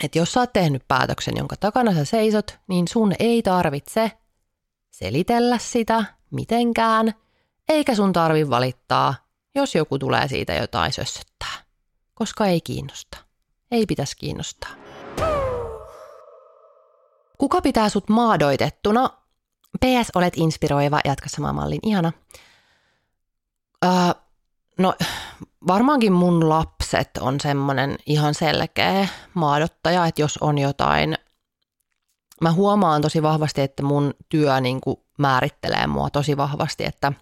Että jos sä oot tehnyt päätöksen, jonka takana sä seisot, niin sun ei tarvitse selitellä sitä mitenkään, eikä sun tarvi valittaa, jos joku tulee siitä jotain sössöttää koska ei kiinnosta. Ei pitäisi kiinnostaa. Kuka pitää sut maadoitettuna? PS, olet inspiroiva, jatka samaa mallin, ihana. Öö, no, varmaankin mun lapset on semmoinen ihan selkeä maadottaja, että jos on jotain, mä huomaan tosi vahvasti, että mun työ niin kuin määrittelee mua tosi vahvasti, että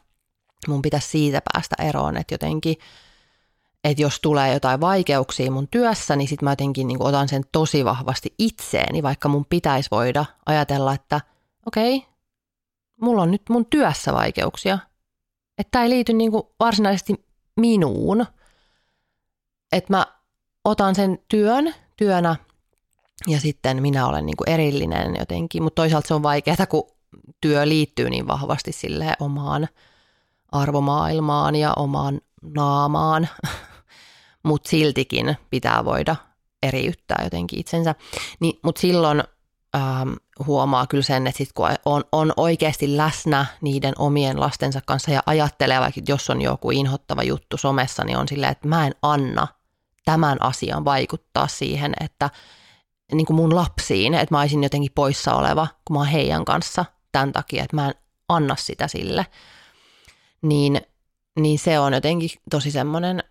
mun pitäisi siitä päästä eroon, että jotenkin – että jos tulee jotain vaikeuksia mun työssä, niin sitten mä jotenkin niin otan sen tosi vahvasti itseeni, vaikka mun pitäisi voida ajatella, että okei, okay, mulla on nyt mun työssä vaikeuksia. Että tämä ei liity niin varsinaisesti minuun. Että mä otan sen työn työnä ja sitten minä olen niin erillinen jotenkin, mutta toisaalta se on vaikeaa, kun työ liittyy niin vahvasti sille omaan, arvomaailmaan ja omaan naamaan, mutta siltikin pitää voida eriyttää jotenkin itsensä. Niin, mutta silloin ähm, huomaa kyllä sen, että sit kun on, on oikeasti läsnä niiden omien lastensa kanssa ja ajattelee, vaikka jos on joku inhottava juttu somessa, niin on silleen, että mä en anna tämän asian vaikuttaa siihen, että niin kuin mun lapsiin, että mä olisin jotenkin poissa oleva, kun mä oon heidän kanssa tämän takia, että mä en anna sitä sille. Niin, niin se on jotenkin tosi semmoinen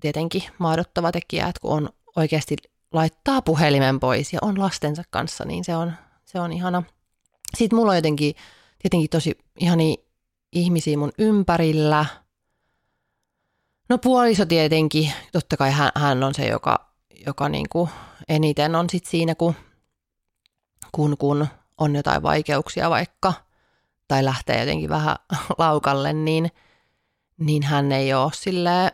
tietenkin maadottava tekijä, että kun on oikeasti laittaa puhelimen pois ja on lastensa kanssa, niin se on, se on ihana. Sitten mulla on jotenkin tietenkin tosi ihani ihmisiä mun ympärillä. No puoliso tietenkin, totta kai hän, hän on se, joka, joka niin kuin eniten on sit siinä, kun, kun, kun on jotain vaikeuksia vaikka tai lähtee jotenkin vähän laukalle, niin, niin hän ei ole silleen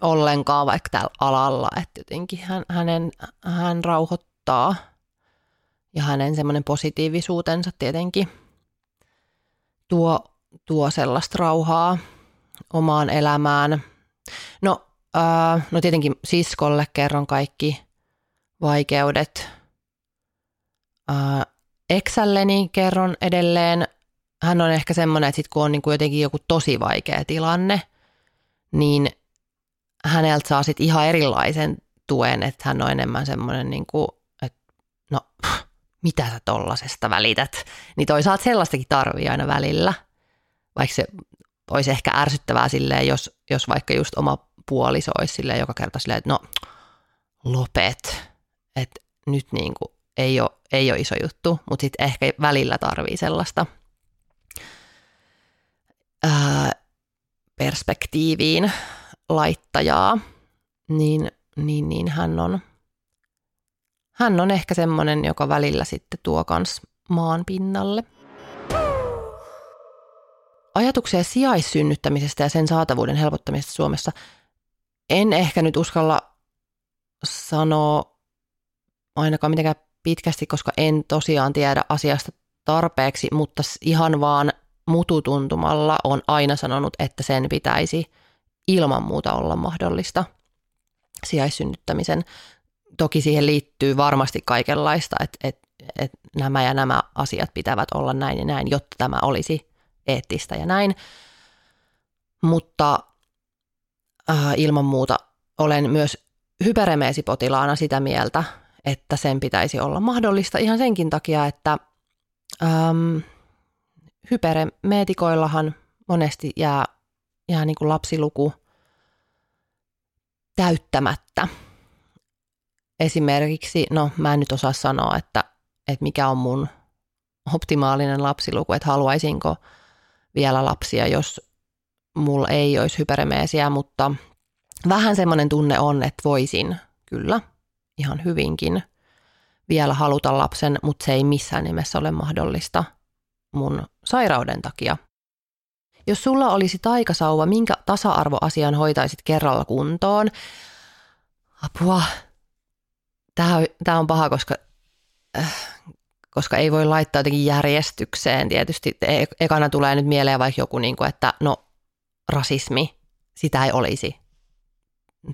ollenkaan vaikka tällä alalla, että jotenkin hän, hänen, hän rauhoittaa. Ja hänen semmoinen positiivisuutensa tietenkin tuo, tuo sellaista rauhaa omaan elämään. No, äh, no tietenkin siskolle kerron kaikki vaikeudet. Äh, eksälleni kerron edelleen. Hän on ehkä semmoinen, että sit kun on niin kuin jotenkin joku tosi vaikea tilanne, niin häneltä saa sitten ihan erilaisen tuen, että hän on enemmän semmoinen, niin kuin, että no mitä sä tollasesta välität. Niin toisaalta sellaistakin tarvii aina välillä, vaikka se olisi ehkä ärsyttävää silleen, jos, jos vaikka just oma puoliso olisi silleen joka kerta silleen, että no lopet, että nyt niin kuin ei ole, ei ole iso juttu, mutta sitten ehkä välillä tarvii sellaista ää, perspektiiviin laittajaa, niin, niin, niin hän, on, hän on ehkä semmoinen, joka välillä sitten tuo kans maan pinnalle. Ajatuksia sijaissynnyttämisestä ja sen saatavuuden helpottamisesta Suomessa en ehkä nyt uskalla sanoa ainakaan mitenkään pitkästi, koska en tosiaan tiedä asiasta tarpeeksi, mutta ihan vaan mututuntumalla on aina sanonut, että sen pitäisi – ilman muuta olla mahdollista sijaissynnyttämisen. Toki siihen liittyy varmasti kaikenlaista, että, että, että nämä ja nämä asiat pitävät olla näin ja näin, jotta tämä olisi eettistä ja näin. Mutta äh, ilman muuta olen myös hyperemeesipotilaana sitä mieltä, että sen pitäisi olla mahdollista ihan senkin takia, että ähm, hyperemeetikoillahan monesti jää ihan niin kuin lapsiluku täyttämättä. Esimerkiksi, no mä en nyt osaa sanoa, että, että mikä on mun optimaalinen lapsiluku, että haluaisinko vielä lapsia, jos mulla ei olisi hyperemeesiä, mutta vähän semmoinen tunne on, että voisin kyllä ihan hyvinkin vielä haluta lapsen, mutta se ei missään nimessä ole mahdollista mun sairauden takia. Jos sulla olisi taikasauva, minkä tasa-arvoasian hoitaisit kerralla kuntoon? Apua. Tämä on paha, koska, äh, koska ei voi laittaa jotenkin järjestykseen. Tietysti e-, ekana tulee nyt mieleen vaikka joku, niin kuin, että no rasismi, sitä ei olisi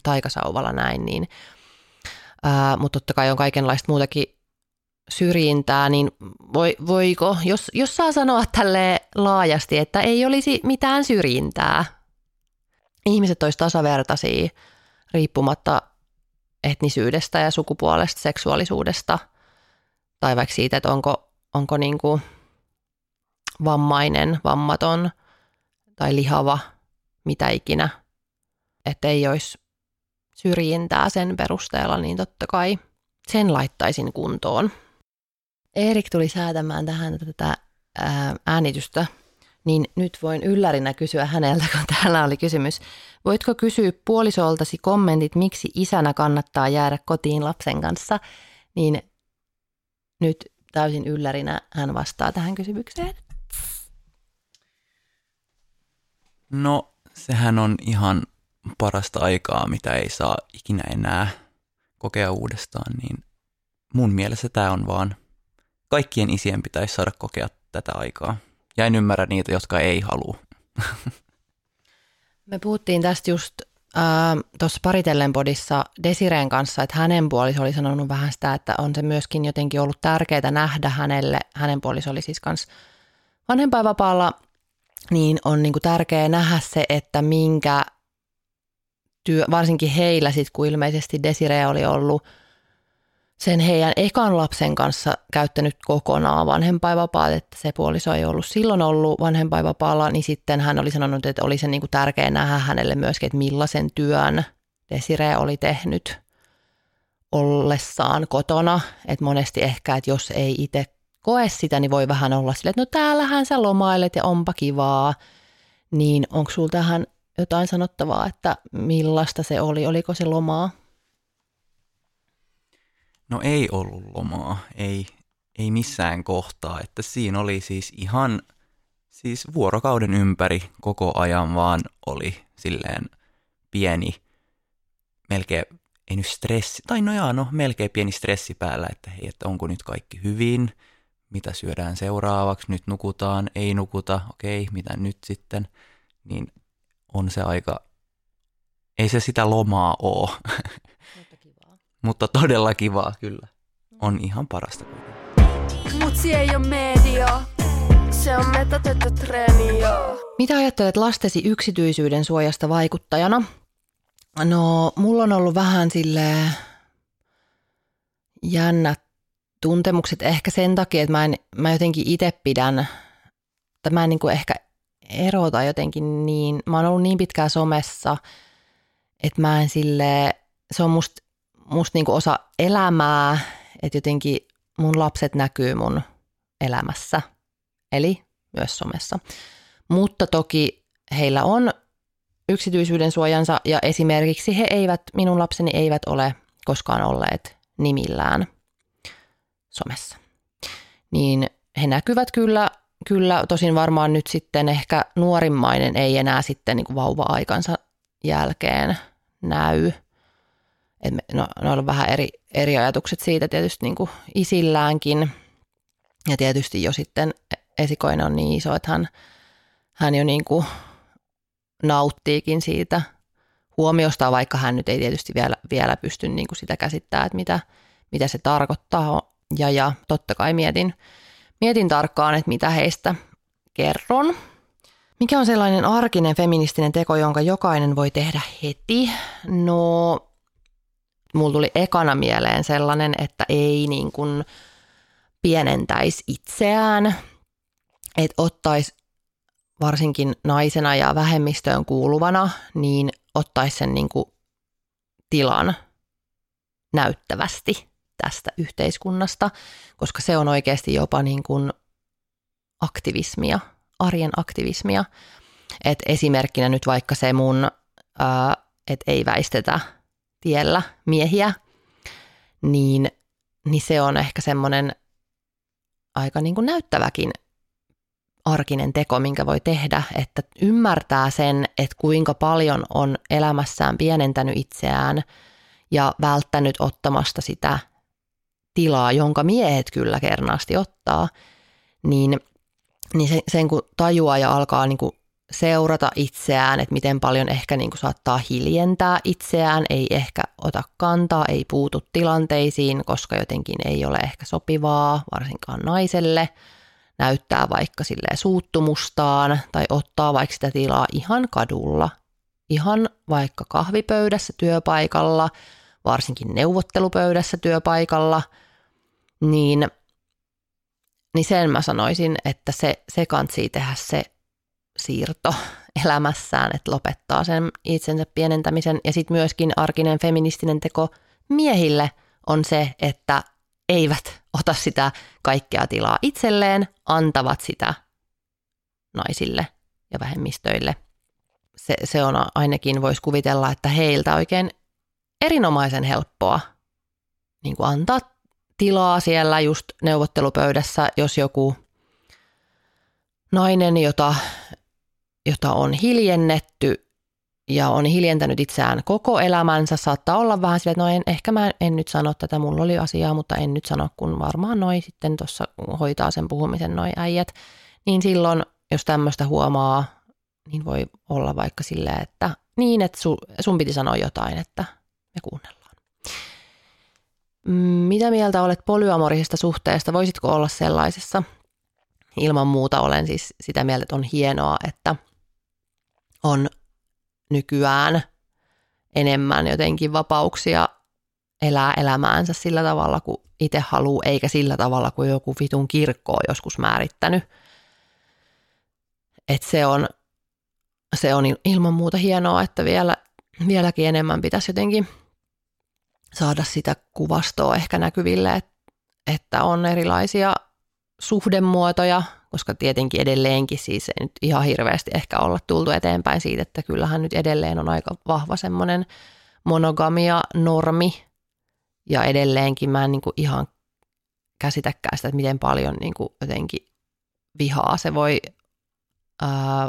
taikasauvalla näin. Niin. Äh, mutta totta kai on kaikenlaista muutakin syrjintää, niin voi, voiko, jos, jos saa sanoa tälle laajasti, että ei olisi mitään syrjintää, ihmiset olisi tasavertaisia riippumatta etnisyydestä ja sukupuolesta, seksuaalisuudesta tai vaikka siitä, että onko, onko niin kuin vammainen, vammaton tai lihava, mitä ikinä, että ei olisi syrjintää sen perusteella, niin totta kai sen laittaisin kuntoon. Erik tuli säätämään tähän tätä äänitystä, niin nyt voin yllärinä kysyä häneltä, kun täällä oli kysymys. Voitko kysyä puolisoltasi kommentit, miksi isänä kannattaa jäädä kotiin lapsen kanssa? Niin nyt täysin yllärinä hän vastaa tähän kysymykseen. No, sehän on ihan parasta aikaa, mitä ei saa ikinä enää kokea uudestaan, niin mun mielestä tämä on vaan – kaikkien isien pitäisi saada kokea tätä aikaa. Ja en ymmärrä niitä, jotka ei halua Me puhuttiin tästä just tuossa paritellen podissa Desireen kanssa, että hänen puoliso oli sanonut vähän sitä, että on se myöskin jotenkin ollut tärkeää nähdä hänelle, hänen puoliso oli siis kans vanhempainvapaalla, niin on niinku tärkeää nähdä se, että minkä työ, varsinkin heillä sitten, kun ilmeisesti Desiree oli ollut – sen heidän ekan lapsen kanssa käyttänyt kokonaan vanhempainvapaat, että se puoliso ei ollut silloin ollut vanhempainvapaalla, niin sitten hän oli sanonut, että oli se niin kuin tärkeää nähdä hänelle myöskin, että millaisen työn Desiree oli tehnyt ollessaan kotona. Että monesti ehkä, että jos ei itse koe sitä, niin voi vähän olla silleen, että no täällähän sä lomailet ja onpa kivaa. Niin onko sulla tähän jotain sanottavaa, että millaista se oli? Oliko se lomaa? No ei ollut lomaa, ei, ei missään kohtaa, että siinä oli siis ihan siis vuorokauden ympäri koko ajan vaan oli silleen pieni, melkein, ei nyt stressi, tai no jaa, no melkein pieni stressi päällä, että hei, että onko nyt kaikki hyvin, mitä syödään seuraavaksi, nyt nukutaan, ei nukuta, okei, mitä nyt sitten, niin on se aika, ei se sitä lomaa ole. Mutta todella kivaa kyllä. On ihan parasta. Mutsi ei ole media. Se on metatettu treeni, Mitä ajattelet lastesi yksityisyyden suojasta vaikuttajana? No, mulla on ollut vähän sille jännät tuntemukset ehkä sen takia, että mä, en, mä jotenkin itse pidän, tai mä en niin kuin ehkä erota jotenkin niin, mä oon ollut niin pitkään somessa, että mä en sille, se on musta musta niinku osa elämää, että jotenkin mun lapset näkyy mun elämässä, eli myös somessa. Mutta toki heillä on yksityisyyden suojansa ja esimerkiksi he eivät, minun lapseni eivät ole koskaan olleet nimillään somessa. Niin he näkyvät kyllä, kyllä tosin varmaan nyt sitten ehkä nuorimmainen ei enää sitten niin vauva-aikansa jälkeen näy – et me, no, on vähän eri, eri ajatukset siitä tietysti niin kuin isilläänkin. Ja tietysti jo sitten esikoinen on niin iso, että hän, hän jo niin kuin nauttiikin siitä huomiosta, vaikka hän nyt ei tietysti vielä, vielä pysty niin kuin sitä käsittämään, että mitä, mitä se tarkoittaa. Ja, ja totta kai mietin, mietin tarkkaan, että mitä heistä kerron. Mikä on sellainen arkinen feministinen teko, jonka jokainen voi tehdä heti? No mulla tuli ekana mieleen sellainen, että ei niin kuin pienentäisi itseään, että ottaisi varsinkin naisena ja vähemmistöön kuuluvana, niin ottaisi sen niin kuin tilan näyttävästi tästä yhteiskunnasta, koska se on oikeasti jopa niin kuin aktivismia, arjen aktivismia. Et esimerkkinä nyt vaikka se mun, että ei väistetä tiellä miehiä, niin, niin se on ehkä semmoinen aika niin kuin näyttäväkin arkinen teko, minkä voi tehdä, että ymmärtää sen, että kuinka paljon on elämässään pienentänyt itseään ja välttänyt ottamasta sitä tilaa, jonka miehet kyllä kernaasti ottaa, niin, niin sen, sen kun tajuaa ja alkaa niin kuin seurata itseään, että miten paljon ehkä niin kuin saattaa hiljentää itseään, ei ehkä ota kantaa, ei puutu tilanteisiin, koska jotenkin ei ole ehkä sopivaa, varsinkaan naiselle, näyttää vaikka sille suuttumustaan tai ottaa vaikka sitä tilaa ihan kadulla, ihan vaikka kahvipöydässä työpaikalla, varsinkin neuvottelupöydässä työpaikalla, niin, niin sen mä sanoisin, että se, se kantsii tehdä se siirto elämässään, että lopettaa sen itsensä pienentämisen. Ja sitten myöskin arkinen feministinen teko miehille on se, että eivät ota sitä kaikkea tilaa itselleen, antavat sitä naisille ja vähemmistöille. Se, se on ainakin, voisi kuvitella, että heiltä oikein erinomaisen helppoa niin kuin antaa tilaa siellä just neuvottelupöydässä, jos joku nainen, jota jota on hiljennetty ja on hiljentänyt itseään koko elämänsä, saattaa olla vähän sille, että no en, ehkä mä en nyt sano tätä, mulla oli asiaa, mutta en nyt sano, kun varmaan noi sitten tuossa hoitaa sen puhumisen noi äijät. Niin silloin, jos tämmöistä huomaa, niin voi olla vaikka silleen, että niin, että sun, sun piti sanoa jotain, että me kuunnellaan. Mm, Mitä mieltä olet polyamorisesta suhteesta? Voisitko olla sellaisessa? Ilman muuta olen siis sitä mieltä, että on hienoa, että on nykyään enemmän jotenkin vapauksia elää elämäänsä sillä tavalla, kun itse haluaa, eikä sillä tavalla, kuin joku vitun kirkko on joskus määrittänyt. Et se on, se on ilman muuta hienoa, että vielä, vieläkin enemmän pitäisi jotenkin saada sitä kuvastoa ehkä näkyville, että, että on erilaisia suhdemuotoja, koska tietenkin edelleenkin siis ei nyt ihan hirveästi ehkä olla tultu eteenpäin siitä, että kyllähän nyt edelleen on aika vahva semmoinen monogamia normi ja edelleenkin mä en niin kuin ihan käsitäkään sitä, että miten paljon niin kuin jotenkin vihaa se voi ää,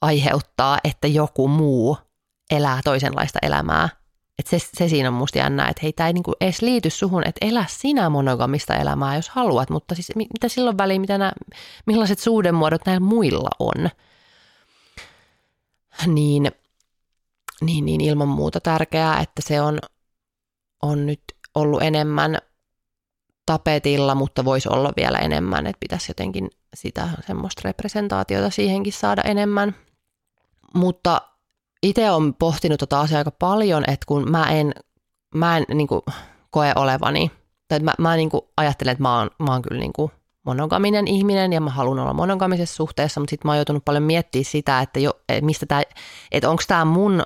aiheuttaa, että joku muu elää toisenlaista elämää. Et se, se siinä on musta jännää, että hei, tämä ei niinku edes liity suhun, että elä sinä monogamista elämää, jos haluat, mutta siis mitä silloin väliin, mitä nämä, millaiset suhdemuodot näillä muilla on. Niin, niin, niin ilman muuta tärkeää, että se on, on nyt ollut enemmän tapetilla, mutta voisi olla vielä enemmän, että pitäisi jotenkin sitä semmoista representaatiota siihenkin saada enemmän. Mutta itse olen pohtinut tota asiaa aika paljon, että kun mä en, mä en niin kuin, koe olevani, tai mä, mä niin kuin, ajattelen, että mä oon, mä oon kyllä niin kuin, monogaminen ihminen ja mä haluan olla monogamisessa suhteessa, mutta sitten mä oon joutunut paljon miettimään sitä, että, jo, mistä tää, että onko tämä mun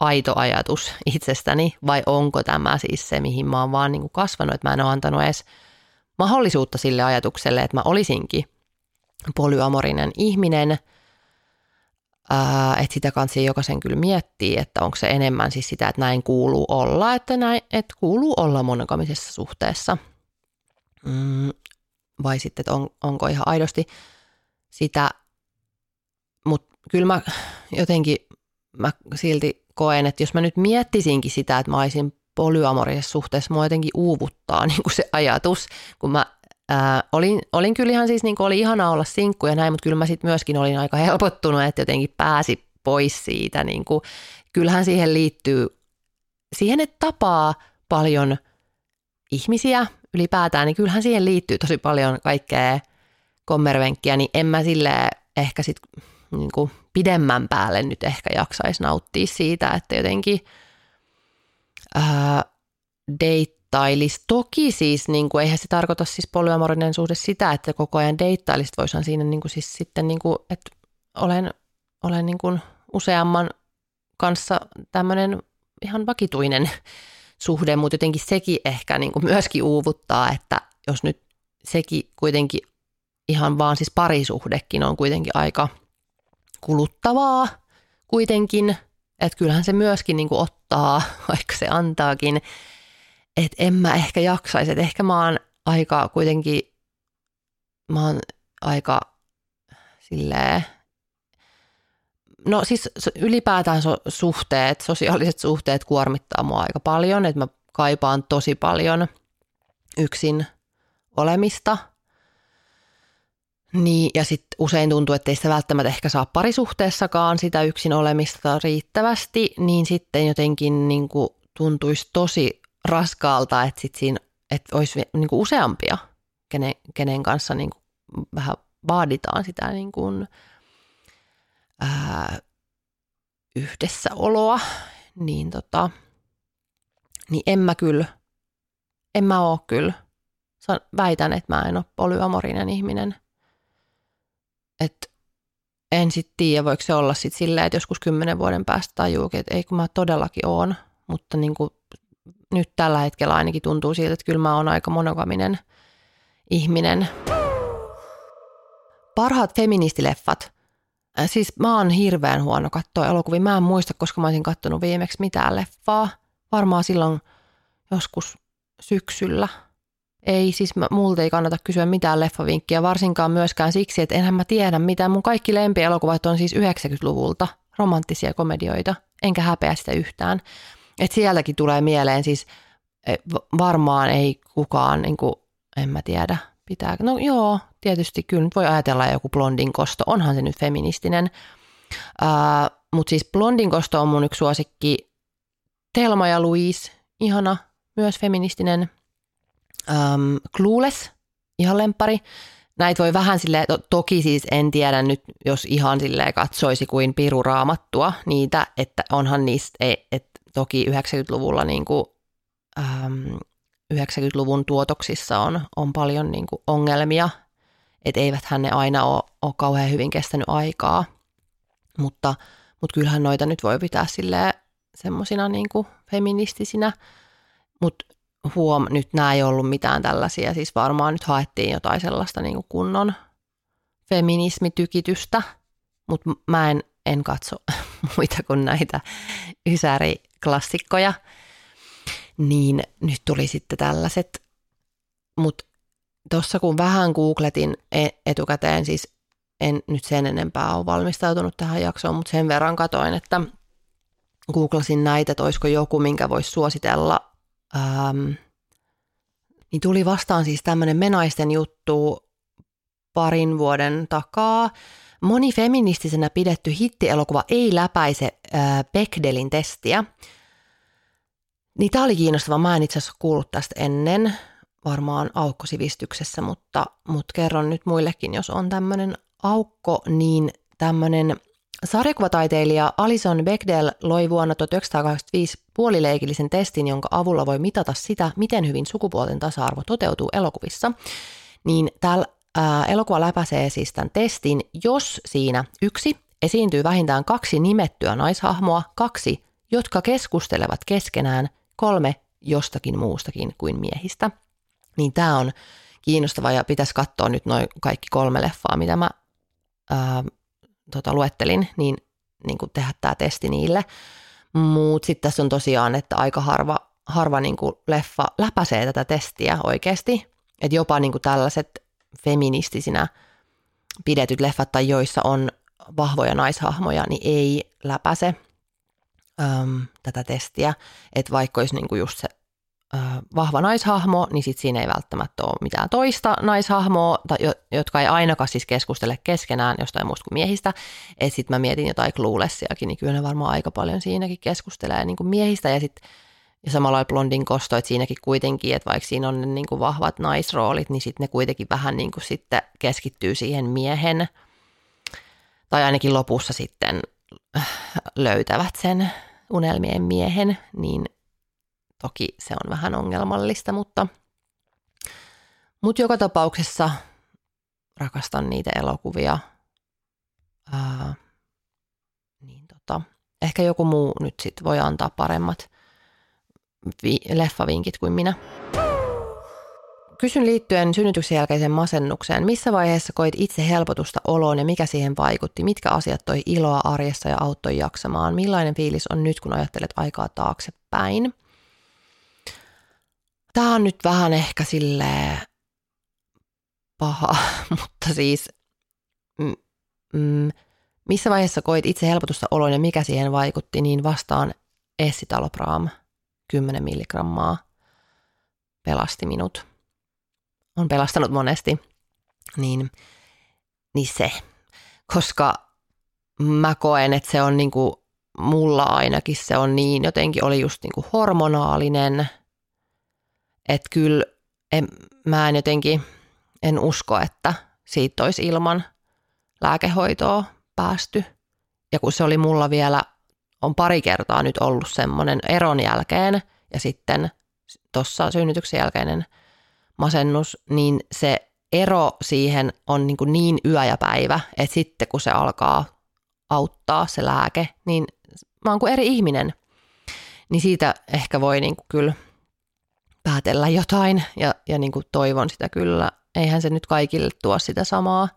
aito ajatus itsestäni vai onko tämä siis se, mihin mä oon vaan niin kuin kasvanut, että mä en ole antanut edes mahdollisuutta sille ajatukselle, että mä olisinkin polyamorinen ihminen – että sitä kanssa jokaisen kyllä miettii, että onko se enemmän siis sitä, että näin kuuluu olla, että, näin, että kuuluu olla monogamisessa suhteessa. Mm, vai sitten, että on, onko ihan aidosti sitä, mutta kyllä mä jotenkin mä silti koen, että jos mä nyt miettisinkin sitä, että mä olisin polyamorisessa suhteessa, mua jotenkin uuvuttaa niin kuin se ajatus, kun mä Ää, olin, olin kyllä ihan siis, niin oli ihana olla sinkku ja näin, mutta kyllä mä sitten myöskin olin aika helpottunut, että jotenkin pääsi pois siitä. Niin kuin, kyllähän siihen liittyy, siihen että tapaa paljon ihmisiä ylipäätään, niin kyllähän siihen liittyy tosi paljon kaikkea kommervenkkiä, niin en mä sille ehkä sit niin kuin pidemmän päälle nyt ehkä jaksaisi nauttia siitä, että jotenkin ää, date deittailisi. Toki siis, niin kuin, eihän se tarkoita siis polyamorinen suhde sitä, että koko ajan deittailisi. Voisihan siinä niin kuin, siis sitten, niin kuin, että olen, olen niin kuin useamman kanssa tämmöinen ihan vakituinen suhde, mutta jotenkin sekin ehkä niin kuin myöskin uuvuttaa, että jos nyt sekin kuitenkin ihan vaan siis parisuhdekin on kuitenkin aika kuluttavaa kuitenkin, että kyllähän se myöskin niin kuin ottaa, vaikka se antaakin, että en mä ehkä jaksaisi. Että ehkä mä oon aika kuitenkin, mä oon aika silleen, no siis ylipäätään so, suhteet, sosiaaliset suhteet kuormittaa mua aika paljon, että mä kaipaan tosi paljon yksin olemista. Niin, ja sitten usein tuntuu, että ei sitä välttämättä ehkä saa parisuhteessakaan sitä yksin olemista riittävästi, niin sitten jotenkin niin tuntuisi tosi raskaalta, että sit siinä että olisi niin kuin useampia, kenen, kenen kanssa niin kuin vähän vaaditaan sitä niin kuin, ää, yhdessäoloa, niin, tota, niin en mä kyllä, en mä oo kyllä. Väitän, että mä en ole polyamorinen ihminen. Että en sitten tiedä, voiko se olla sitten silleen, että joskus kymmenen vuoden päästä tajuukin, että ei kun mä todellakin oon, mutta niin kuin nyt tällä hetkellä ainakin tuntuu siltä, että kyllä mä oon aika monogaminen ihminen. Parhaat feministileffat. Äh, siis mä oon hirveän huono katsoa elokuvia. Mä en muista, koska mä olisin kattonut viimeksi mitään leffaa. Varmaan silloin joskus syksyllä. Ei, siis mä, multa ei kannata kysyä mitään leffavinkkiä, varsinkaan myöskään siksi, että enhän mä tiedä mitä. Mun kaikki lempielokuvat on siis 90-luvulta, romanttisia komedioita, enkä häpeä sitä yhtään. Et sieltäkin tulee mieleen siis, e, varmaan ei kukaan, niin kuin, en mä tiedä, pitää. No joo, tietysti kyllä nyt voi ajatella joku blondin kosto, onhan se nyt feministinen. Uh, Mutta siis blondin kosto on mun yksi suosikki. Telma ja Louise, ihana, myös feministinen. Um, Clueless, ihan lempari. Näitä voi vähän sille to, toki siis en tiedä nyt, jos ihan sille katsoisi kuin piru raamattua niitä, että onhan niistä, että toki 90-luvulla niin kuin, um, 90-luvun tuotoksissa on, on paljon niin kuin ongelmia, että eiväthän ne aina ole, ole kauhean hyvin kestänyt aikaa, mutta, mutta kyllähän noita nyt voi pitää semmoisina niin feministisinä, mutta huom, nyt nämä ei ollut mitään tällaisia, siis varmaan nyt haettiin jotain sellaista niin kuin kunnon feminismitykitystä, mutta mä en, en katso muita kuin näitä ysäriklassikkoja, niin nyt tuli sitten tällaiset, mutta tuossa kun vähän googletin e- etukäteen, siis en nyt sen enempää ole valmistautunut tähän jaksoon, mutta sen verran katoin, että googlasin näitä, että olisiko joku, minkä voisi suositella. Ähm, niin tuli vastaan siis tämmöinen menaisten juttu parin vuoden takaa. Moni feministisenä pidetty hittielokuva ei läpäise äh, Bechdellin testiä. Niin tämä oli kiinnostava. Mä en itse asiassa kuullut tästä ennen, varmaan aukkosivistyksessä, mutta, mutta kerron nyt muillekin, jos on tämmöinen aukko, niin tämmöinen sarjakuvataiteilija Alison Bechdel loi vuonna 1985 puolileikillisen testin, jonka avulla voi mitata sitä, miten hyvin sukupuolten tasa-arvo toteutuu elokuvissa. Niin täällä elokuva läpäisee siis tämän testin, jos siinä yksi esiintyy vähintään kaksi nimettyä naishahmoa, kaksi, jotka keskustelevat keskenään kolme jostakin muustakin kuin miehistä. Niin tämä on kiinnostava ja pitäisi katsoa nyt noin kaikki kolme leffaa, mitä mä ää, tota, luettelin, niin, niin kuin tehdä tämä testi niille. Mutta sitten tässä on tosiaan, että aika harva, harva niin kuin leffa läpäisee tätä testiä oikeasti. Että jopa niin kuin tällaiset feministisinä pidetyt leffat tai joissa on vahvoja naishahmoja, niin ei läpäise äm, tätä testiä, että vaikka olisi niinku just se ö, vahva naishahmo, niin sit siinä ei välttämättä ole mitään toista naishahmoa, tai, jotka ei ainakaan siis keskustele keskenään jostain muusta kuin miehistä. Että sitten mä mietin jotain Cluelessiakin, niin kyllä ne varmaan aika paljon siinäkin keskustelee niin kuin miehistä. Ja sitten ja samalla blondin kosto, että siinäkin kuitenkin, että vaikka siinä on ne niin kuin vahvat naisroolit, niin sitten ne kuitenkin vähän niin kuin sitten keskittyy siihen miehen, tai ainakin lopussa sitten löytävät sen unelmien miehen, niin toki se on vähän ongelmallista, mutta, mutta joka tapauksessa rakastan niitä elokuvia. Ää, niin tota, ehkä joku muu nyt sit voi antaa paremmat vi- leffavinkit kuin minä. Kysyn liittyen synnytyksen jälkeiseen masennukseen. Missä vaiheessa koit itse helpotusta oloon ja mikä siihen vaikutti? Mitkä asiat toi iloa arjessa ja auttoi jaksamaan? Millainen fiilis on nyt, kun ajattelet aikaa taaksepäin? Tämä on nyt vähän ehkä sille paha, mutta siis mm, mm, missä vaiheessa koit itse helpotusta oloon ja mikä siihen vaikutti, niin vastaan essitalopraam 10 milligrammaa pelasti minut on pelastanut monesti, niin, niin se. Koska mä koen, että se on niinku, mulla ainakin se on niin, jotenkin oli just niinku hormonaalinen, että kyllä en, mä en jotenkin, en usko, että siitä olisi ilman lääkehoitoa päästy. Ja kun se oli mulla vielä, on pari kertaa nyt ollut semmoinen eron jälkeen ja sitten tuossa synnytyksen jälkeinen – masennus, niin se ero siihen on niin, kuin niin yö ja päivä, että sitten kun se alkaa auttaa se lääke, niin mä oon kuin eri ihminen. Niin siitä ehkä voi niin kuin kyllä päätellä jotain ja, ja niin kuin toivon sitä kyllä. Eihän se nyt kaikille tuo sitä samaa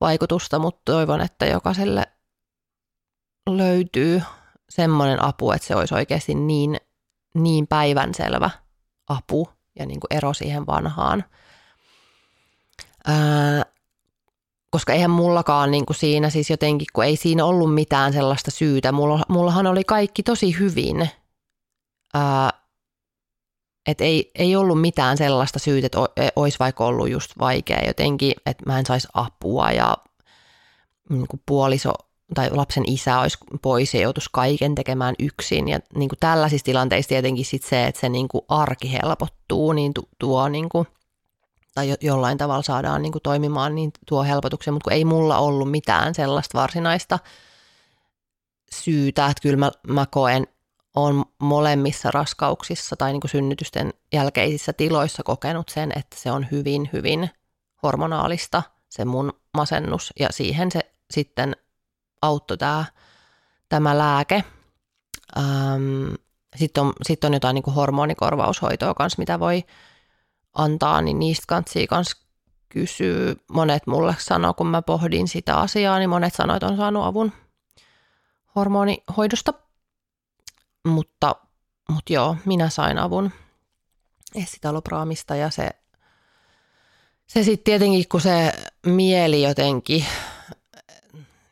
vaikutusta, mutta toivon, että jokaiselle löytyy semmoinen apu, että se olisi oikeasti niin, niin päivänselvä apu, ja niin kuin ero siihen vanhaan. Ää, koska eihän mullakaan niin kuin siinä siis jotenkin, kun ei siinä ollut mitään sellaista syytä. Mulla, mullahan oli kaikki tosi hyvin. Ää, et ei, ei ollut mitään sellaista syytä, että o- olisi vaikka ollut just vaikea jotenkin, että mä en saisi apua ja niin kuin puoliso tai lapsen isä olisi pois ja joutuisi kaiken tekemään yksin. Ja niin kuin tällaisissa tilanteissa tietenkin sit se, että se niin kuin arki helpottuu, niin tuo niin kuin, tai jo, jollain tavalla saadaan niin kuin toimimaan, niin tuo helpotuksen, mutta kun ei mulla ollut mitään sellaista varsinaista syytä, että kyllä mä, mä koen, on molemmissa raskauksissa tai niin kuin synnytysten jälkeisissä tiloissa kokenut sen, että se on hyvin, hyvin hormonaalista se mun masennus ja siihen se sitten auttoi tämä, tämä lääke. Ähm, sitten on, sit on jotain niin kuin hormonikorvaushoitoa kanssa, mitä voi antaa, niin niistä kanssa kans kysyy. Monet mulle sanoo, kun mä pohdin sitä asiaa, niin monet sanoivat, että on saanut avun hormonihoidosta. Mutta, mutta joo, minä sain avun esitalopraamista ja se, se sitten tietenkin, kun se mieli jotenkin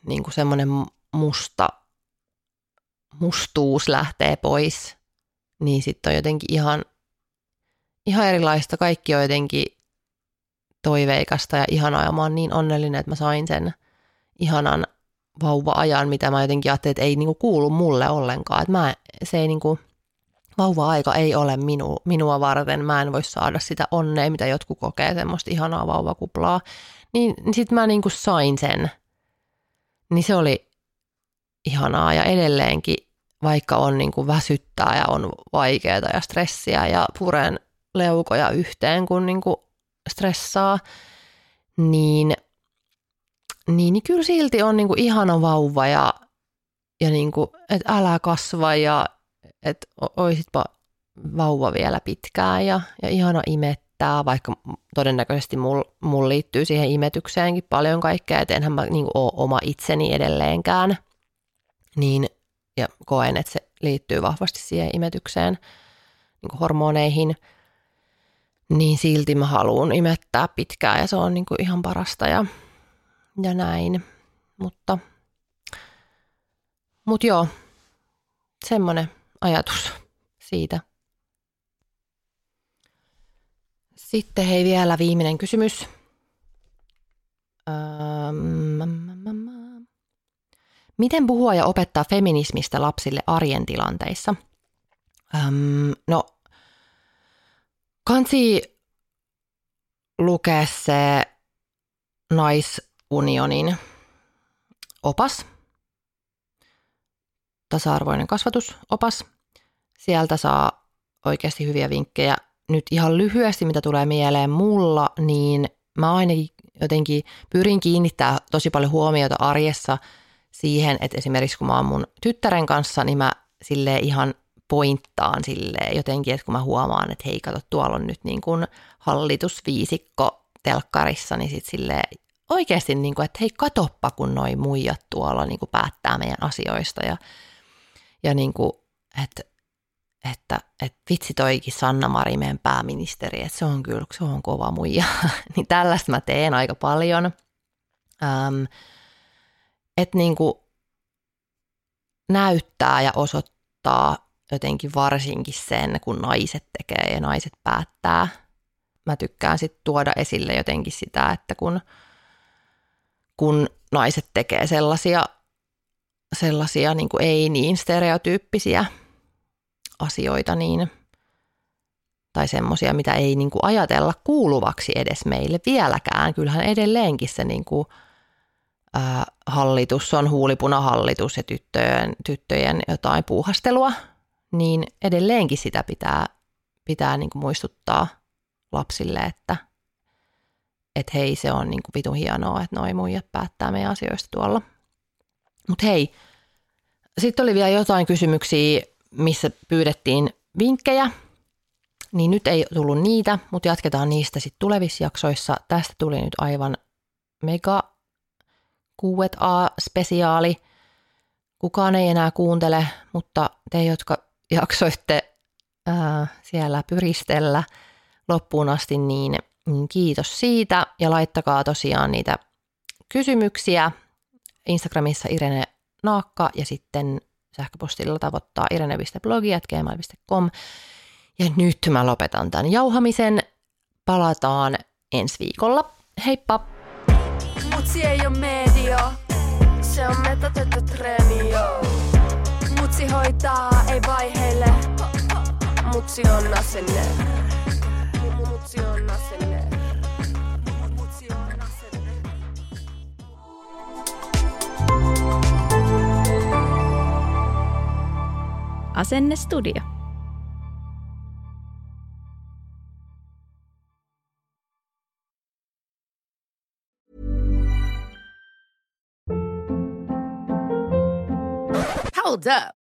niin kuin semmoinen musta, mustuus lähtee pois, niin sitten on jotenkin ihan, ihan erilaista. Kaikki on jotenkin toiveikasta ja ihanaa ja mä oon niin onnellinen, että mä sain sen ihanan vauva-ajan, mitä mä jotenkin ajattelin, että ei niinku kuulu mulle ollenkaan. Mä, se ei niinku, vauva-aika ei ole minu, minua varten, mä en voi saada sitä onnea, mitä jotkut kokee, semmoista ihanaa vauvakuplaa. Niin, niin sitten mä niinku sain sen – niin se oli ihanaa ja edelleenkin, vaikka on niin kuin väsyttää ja on vaikeaa ja stressiä ja puren leukoja yhteen, kun niin kuin stressaa, niin, niin, niin kyllä silti on niin kuin ihana vauva ja, ja niin kuin, että älä kasva ja että oisitpa vauva vielä pitkään ja, ja ihana imettää, vaikka todennäköisesti mulla mul liittyy siihen imetykseenkin paljon kaikkea, että enhän mä niin ole oma itseni edelleenkään, niin, ja koen, että se liittyy vahvasti siihen imetykseen, niin hormoneihin, niin silti mä haluan imettää pitkään ja se on niin ihan parasta ja, ja näin. Mutta, mutta joo, semmoinen ajatus siitä. Sitten hei vielä viimeinen kysymys. miten puhua ja opettaa feminismistä lapsille arjen tilanteissa? no, kansi lukea se naisunionin opas, tasa-arvoinen kasvatusopas. Sieltä saa oikeasti hyviä vinkkejä nyt ihan lyhyesti, mitä tulee mieleen mulla, niin mä ainakin jotenkin pyrin kiinnittää tosi paljon huomiota arjessa siihen, että esimerkiksi kun mä oon mun tyttären kanssa, niin mä sille ihan pointtaan sille jotenkin, että kun mä huomaan, että hei kato, tuolla on nyt niin kuin hallitusviisikko telkkarissa, niin sit sille oikeasti niin kuin, että hei katoppa, kun noi muijat tuolla niin kuin päättää meidän asioista ja, ja niin kuin, että että, että vitsi toikin Sanna Mari, meidän pääministeri, että se on kyllä, se on kova muija. niin tällaista mä teen aika paljon. Ähm, että niin kuin näyttää ja osoittaa jotenkin varsinkin sen, kun naiset tekee ja naiset päättää. Mä tykkään sitten tuoda esille jotenkin sitä, että kun, kun naiset tekee sellaisia, sellaisia niin kuin ei niin stereotyyppisiä asioita niin, tai semmoisia, mitä ei niin kuin ajatella kuuluvaksi edes meille vieläkään. Kyllähän edelleenkin se niin kuin, ää, hallitus on huulipunahallitus ja tyttöjen, tyttöjen jotain puuhastelua, niin edelleenkin sitä pitää, pitää niin kuin muistuttaa lapsille, että et hei, se on niin kuin vitun hienoa, että noi muijat päättää meidän asioista tuolla. Mutta hei, sitten oli vielä jotain kysymyksiä missä pyydettiin vinkkejä, niin nyt ei tullut niitä, mutta jatketaan niistä sitten tulevissa jaksoissa. Tästä tuli nyt aivan mega Q&A-spesiaali. Kukaan ei enää kuuntele, mutta te, jotka jaksoitte ää, siellä pyristellä loppuun asti, niin, niin kiitos siitä. Ja laittakaa tosiaan niitä kysymyksiä Instagramissa Irene Naakka ja sitten sähköpostilla tavoittaa irene.blogi.gmail.com. Ja nyt mä lopetan tämän jauhamisen. Palataan ensi viikolla. Heippa! Mutsi ei oo media, se on metatettu treeni, joo. Mutsi hoitaa, ei vaiheile, mutsi on asenne. Mutsi on asenne. Asenne Studio. Hold up.